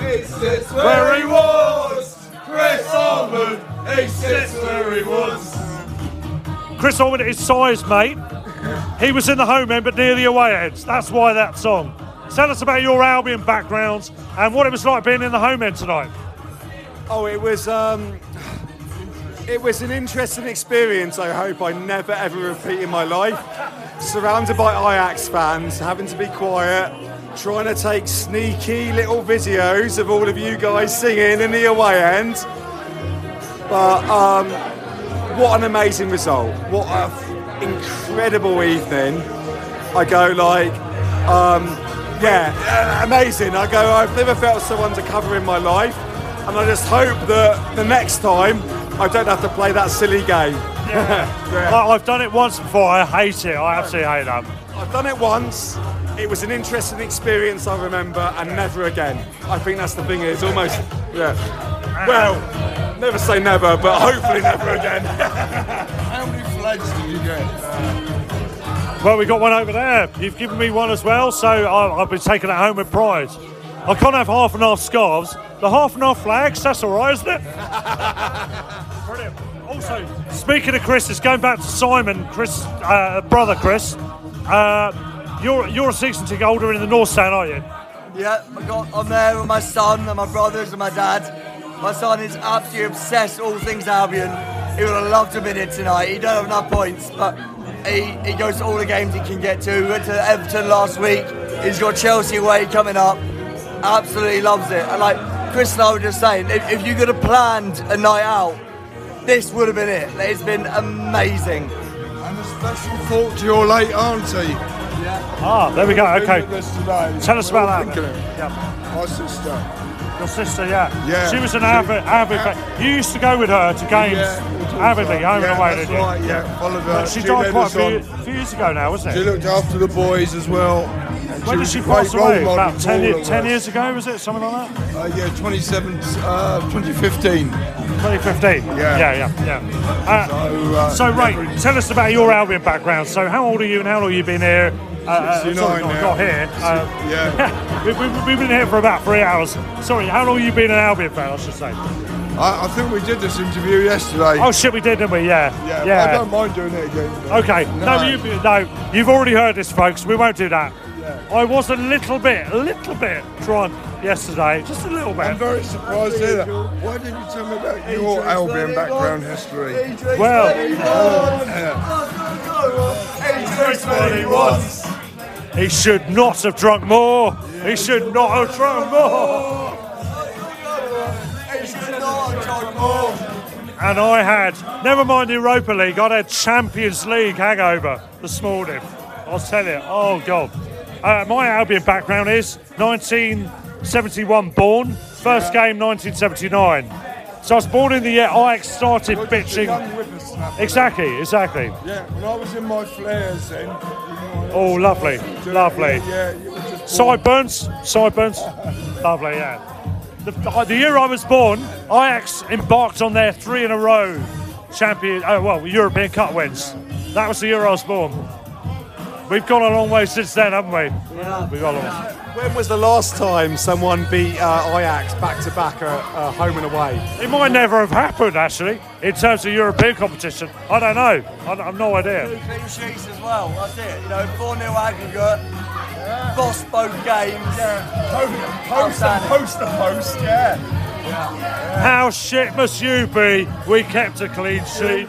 It's where he was. Chris Almond, he sits where he was. Chris Ormond is size, mate. He was in the home end, but near the away ends. That's why that song. Tell us about your Albion backgrounds and what it was like being in the home end tonight. Oh, it was um, it was an interesting experience. I hope I never ever repeat in my life. Surrounded by Ajax fans, having to be quiet, trying to take sneaky little videos of all of you guys singing in the away end. But um, what an amazing result! What an incredible evening! I go like, um, yeah, amazing. I go, I've never felt so undercover in my life, and I just hope that the next time I don't have to play that silly game. I- I've done it once before. I hate it. I absolutely hate that. I've done it once. It was an interesting experience, I remember, and never again. I think that's the thing. It's almost, yeah. Well, never say never, but hopefully never again. How many flags did you get? Well, we got one over there. You've given me one as well, so I, I've been taking it home with pride. I can't have half and half scarves. The half and half flags, that's all right, isn't it? Brilliant. Also, speaking of Chris, it's going back to Simon, Chris, uh, brother Chris. Uh, you're you're a season ticket holder in the North Stand, aren't you? Yeah, I got, I'm there with my son and my brothers and my dad. My son is absolutely obsessed with all things Albion. He would have loved to have been here tonight. He don't have enough points, but he, he goes to all the games he can get to. He went to Everton last week. He's got Chelsea away coming up. Absolutely loves it. And like Chris and I were just saying, if, if you could have planned a night out, this would have been it. It's been amazing. And a special thought to your late auntie. Yeah. Ah, there we go. Okay. With us today. Tell us about that. Thinking of it. Yeah. My sister. Your sister, yeah. Yeah. She was an avid, avid fan. You used to go with her to games avidly, home yeah, and away, didn't you? right, yeah, followed her. She, died led quite a few, on. few years ago now, wasn't it? She looked after the boys as well. and when did was she a great pass role away? model About for 10, all year- of 10 us. years ago, was it? Something like that? Uh, yeah, 27, uh, 2015. 2015. Yeah. Yeah, yeah, yeah. Uh, So, uh, so, Ray, tell us about your Albion background. So, how old are you and how long have you been here? Uh, uh, 69 sorry, not, not here. Uh, Yeah. we, we, we've been here for about three hours. Sorry, how long have you been an Albion fan, I should say? I, I think we did this interview yesterday. Oh, shit, we did, didn't we? Yeah. yeah, yeah. I don't mind doing it again. Okay, no, No. you, no, you've already heard this, folks. We won't do that. I was a little bit, a little bit drunk yesterday, just a little bit. I'm very surprised to that. Why didn't you tell me about your Albion background history? Well, he should not have drunk more. He should not have drunk more. He should not have drunk more. And I had, never mind Europa League, I had a Champions League hangover this morning. I'll tell you, oh God. Uh, my Albion background is 1971 born, first game 1979. So I was born in the year Ajax started bitching. Exactly, exactly. Yeah, when I was in my flares then. Oh, lovely, lovely. Sideburns, sideburns. Lovely, yeah. The, the year I was born, Ajax embarked on their three in a row champion, oh, well, European Cup wins. That was the year I was born. We've gone a long way since then, haven't we? Yeah. We've gone a long way. When was the last time someone beat uh, Ajax back to back, uh, uh, home and away? It might never have happened, actually, in terms of European competition. I don't know. I, I've no idea. Two clean sheets as well. That's it. You know, 4 0 aggregate. Boss both games. Yeah. Post and post and post, yeah. How shit must you be? We kept a clean sheet.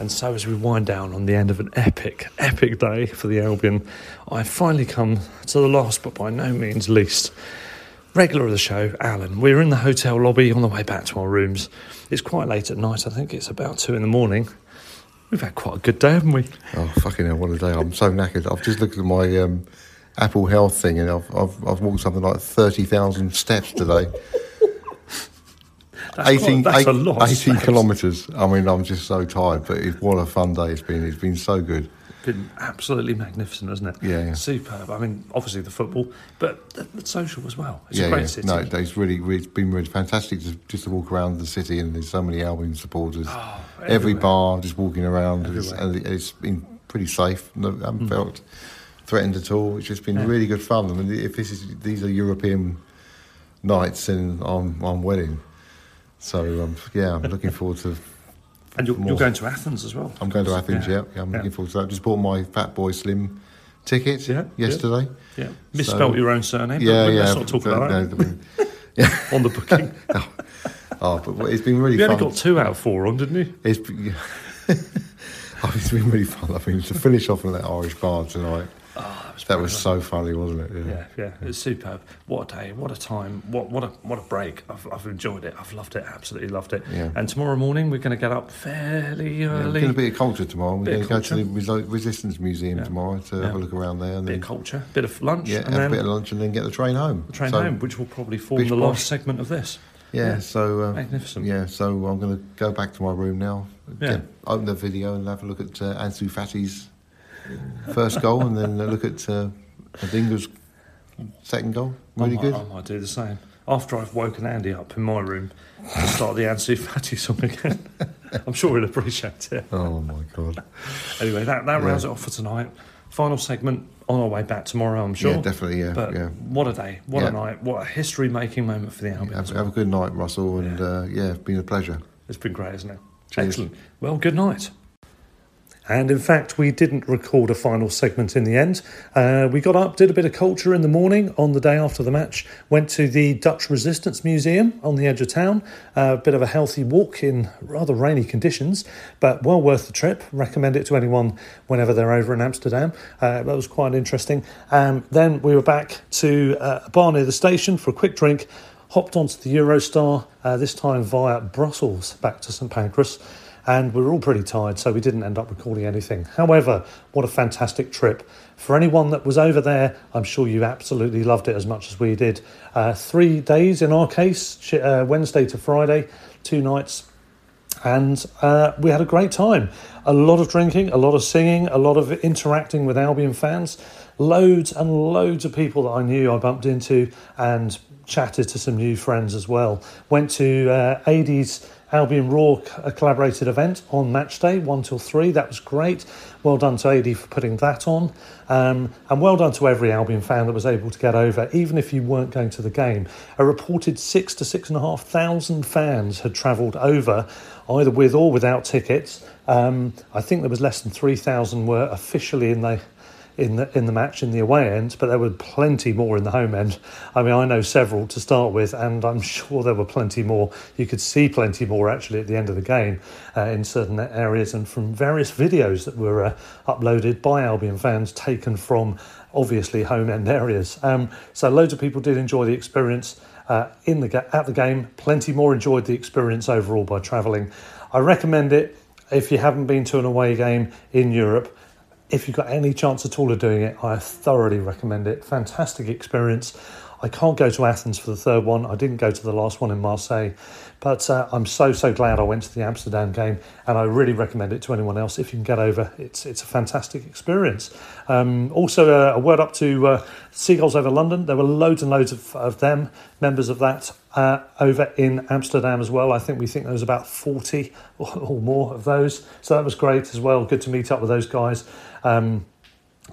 And so, as we wind down on the end of an epic, epic day for the Albion, I finally come to the last, but by no means least, regular of the show, Alan. We're in the hotel lobby on the way back to our rooms. It's quite late at night, I think it's about two in the morning. We've had quite a good day, haven't we? Oh fucking hell! What a day! I'm so knackered. I've just looked at my um, Apple Health thing, and I've, I've I've walked something like thirty thousand steps today. That's 18, quite- that's a lot 18 kilometres. I mean, I'm just so tired, but it, what a fun day it's been. It's been so good. Been absolutely magnificent, hasn't it? Yeah, yeah. Superb. I mean, obviously the football, but the, the social as well. It's yeah, a great yeah. city. No, it's really, it's been really fantastic to, just to walk around the city, and there's so many Albion supporters. Every Oh, everywhere. bar, just walking around, it's, and it's been pretty safe. No, I haven't Mm. felt threatened at all. It's just been Yeah. really good fun. I mean, if this is these are European nights, then I'm I'm winning. So um, yeah, I'm looking forward to. And you're, you're going to Athens as well. I'm going to Athens. Yeah. Yeah, yeah I'm Yeah. looking forward to that. Just bought my Fatboy Slim ticket yesterday. Yeah. Misspelt your own surname, but Yeah, yeah. let's not talk about no, that. Mean, yeah. on the booking. oh, but it's been really fun. You fun. only got two out of four on, didn't you? It's been, yeah. oh, it's been really fun. I mean, to finish off in that Irish bar tonight. That was, so funny, wasn't it? Yeah, yeah, It was superb. What a day! What a time! What what a what a break! I've, I've enjoyed it. I've loved it. Absolutely loved it. Yeah. And tomorrow morning we're going to get up fairly Yeah, we're early. going to be at culture tomorrow. We're going to go to the Resistance Museum tomorrow to have a look around there. And Bit then, of culture, bit of lunch, Yeah, and have a bit of lunch and then get the train home. the train So- home, which will probably form the last segment of this. Yeah, so uh, Magnificent. Yeah, so I'm going to go back to my room now. Yeah. Get, open the video and have a look at uh, Ansu Fati's first goal, and then look at uh, Adingra's second goal. Really I might, good. I might do the same. After I've woken Andy up in my room and start the Ansu Fati song again. I'm sure he'll appreciate it. Oh my god. Anyway, that, that Yeah. rounds it off for tonight. Final segment on our way back tomorrow, I'm sure. Yeah, definitely, yeah, But yeah. what a day, what Yeah. a night, what a history making moment for the Albion. Have, as have a good night, Russell, and uh, yeah, it's been a pleasure. It's been great, isn't it? Cheers. Excellent. Well, good night. And in fact, we didn't record a final segment in the end. Uh, we got up, did a bit of culture in the morning on the day after the match, went to the Dutch Resistance Museum on the edge of town. A bit of a healthy walk in rather rainy conditions, but well worth the trip. Recommend it to anyone whenever they're over in Amsterdam. Uh, that was quite interesting. Um, then we were back to uh, a bar near the station for a quick drink. Hopped onto the Eurostar, uh, this time via Brussels back to St Pancras and we were all pretty tired, so we didn't end up recording anything. However, what a fantastic trip. For anyone that was over there, I'm sure you absolutely loved it as much as we did. Uh, three days in our case, uh, Wednesday to Friday, two nights, and uh, we had a great time. A lot of drinking, a lot of singing, a lot of interacting with Albion fans, loads and loads of people that I knew I bumped into and chatted to some new friends as well. Went to uh, AD's Albion Roar a collaborated event on match day, 1 till 3. That was great. Well done to AD for putting that on. Um, and well done to every Albion fan that was able to get over, even if you weren't going to the game. A reported six to six and a half thousand fans had travelled over, either with or without tickets. Um, I think there was less than 3,000 were officially in the in the in the match in the away end, but there were plenty more in the home end. I mean, I know several to start with, and I'm sure there were plenty more. You could see plenty more actually at the end of the game uh, in certain areas, and from various videos that were uh, uploaded by Albion fans taken from obviously home end areas. Um, so loads of people did enjoy the experience uh, in the at the game. Plenty more enjoyed the experience overall by travelling. I recommend it if you haven't been to an away game in Europe. If you've got any chance at all of doing it, I thoroughly recommend it. Fantastic experience. I can't go to Athens for the third one. I didn't go to the last one in Marseille, but uh, I'm so so glad I went to the Amsterdam game, and I really recommend it to anyone else if you can get over. It's it's a fantastic experience. Um, also, uh, a word up to uh, Seagulls over London. There were loads and loads of, of them, members of that, uh, over in Amsterdam as well. I think we think there was about 40 or, or more of those, so that was great as well. Good to meet up with those guys. Um,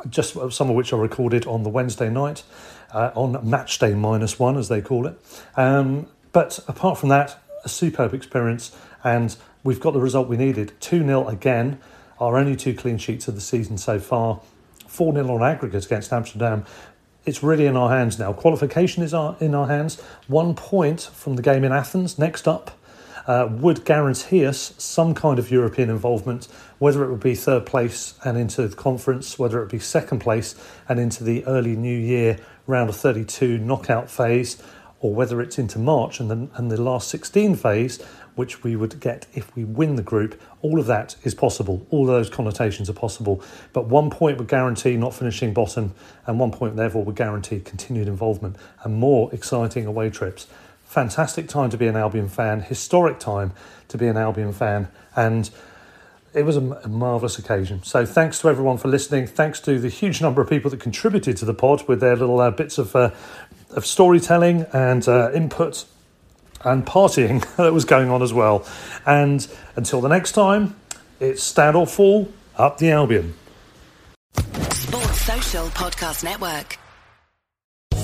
just some of which are recorded on the Wednesday night uh, on match day minus one, as they call it. Um, but apart from that, a superb experience, and we've got the result we needed 2 0 again, our only two clean sheets of the season so far, 4 0 on aggregate against Amsterdam. It's really in our hands now. Qualification is our, in our hands. One point from the game in Athens next up uh, would guarantee us some kind of European involvement, whether it would be third place and into the conference, whether it be second place and into the early new year round of 32 knockout phase, or whether it's into March and the, and the last 16 phase, which we would get if we win the group. All of that is possible. All those connotations are possible. But one point would guarantee not finishing bottom, and one point, therefore, would guarantee continued involvement and more exciting away trips. Fantastic time to be an Albion fan, historic time to be an Albion fan, and it was a, a marvellous occasion. So thanks to everyone for listening. Thanks to the huge number of people that contributed to the pod with their little uh, bits of uh, of storytelling and uh, input and partying that was going on as well. And until the next time, it's stand or fall up the Albion. Sports Social Podcast Network.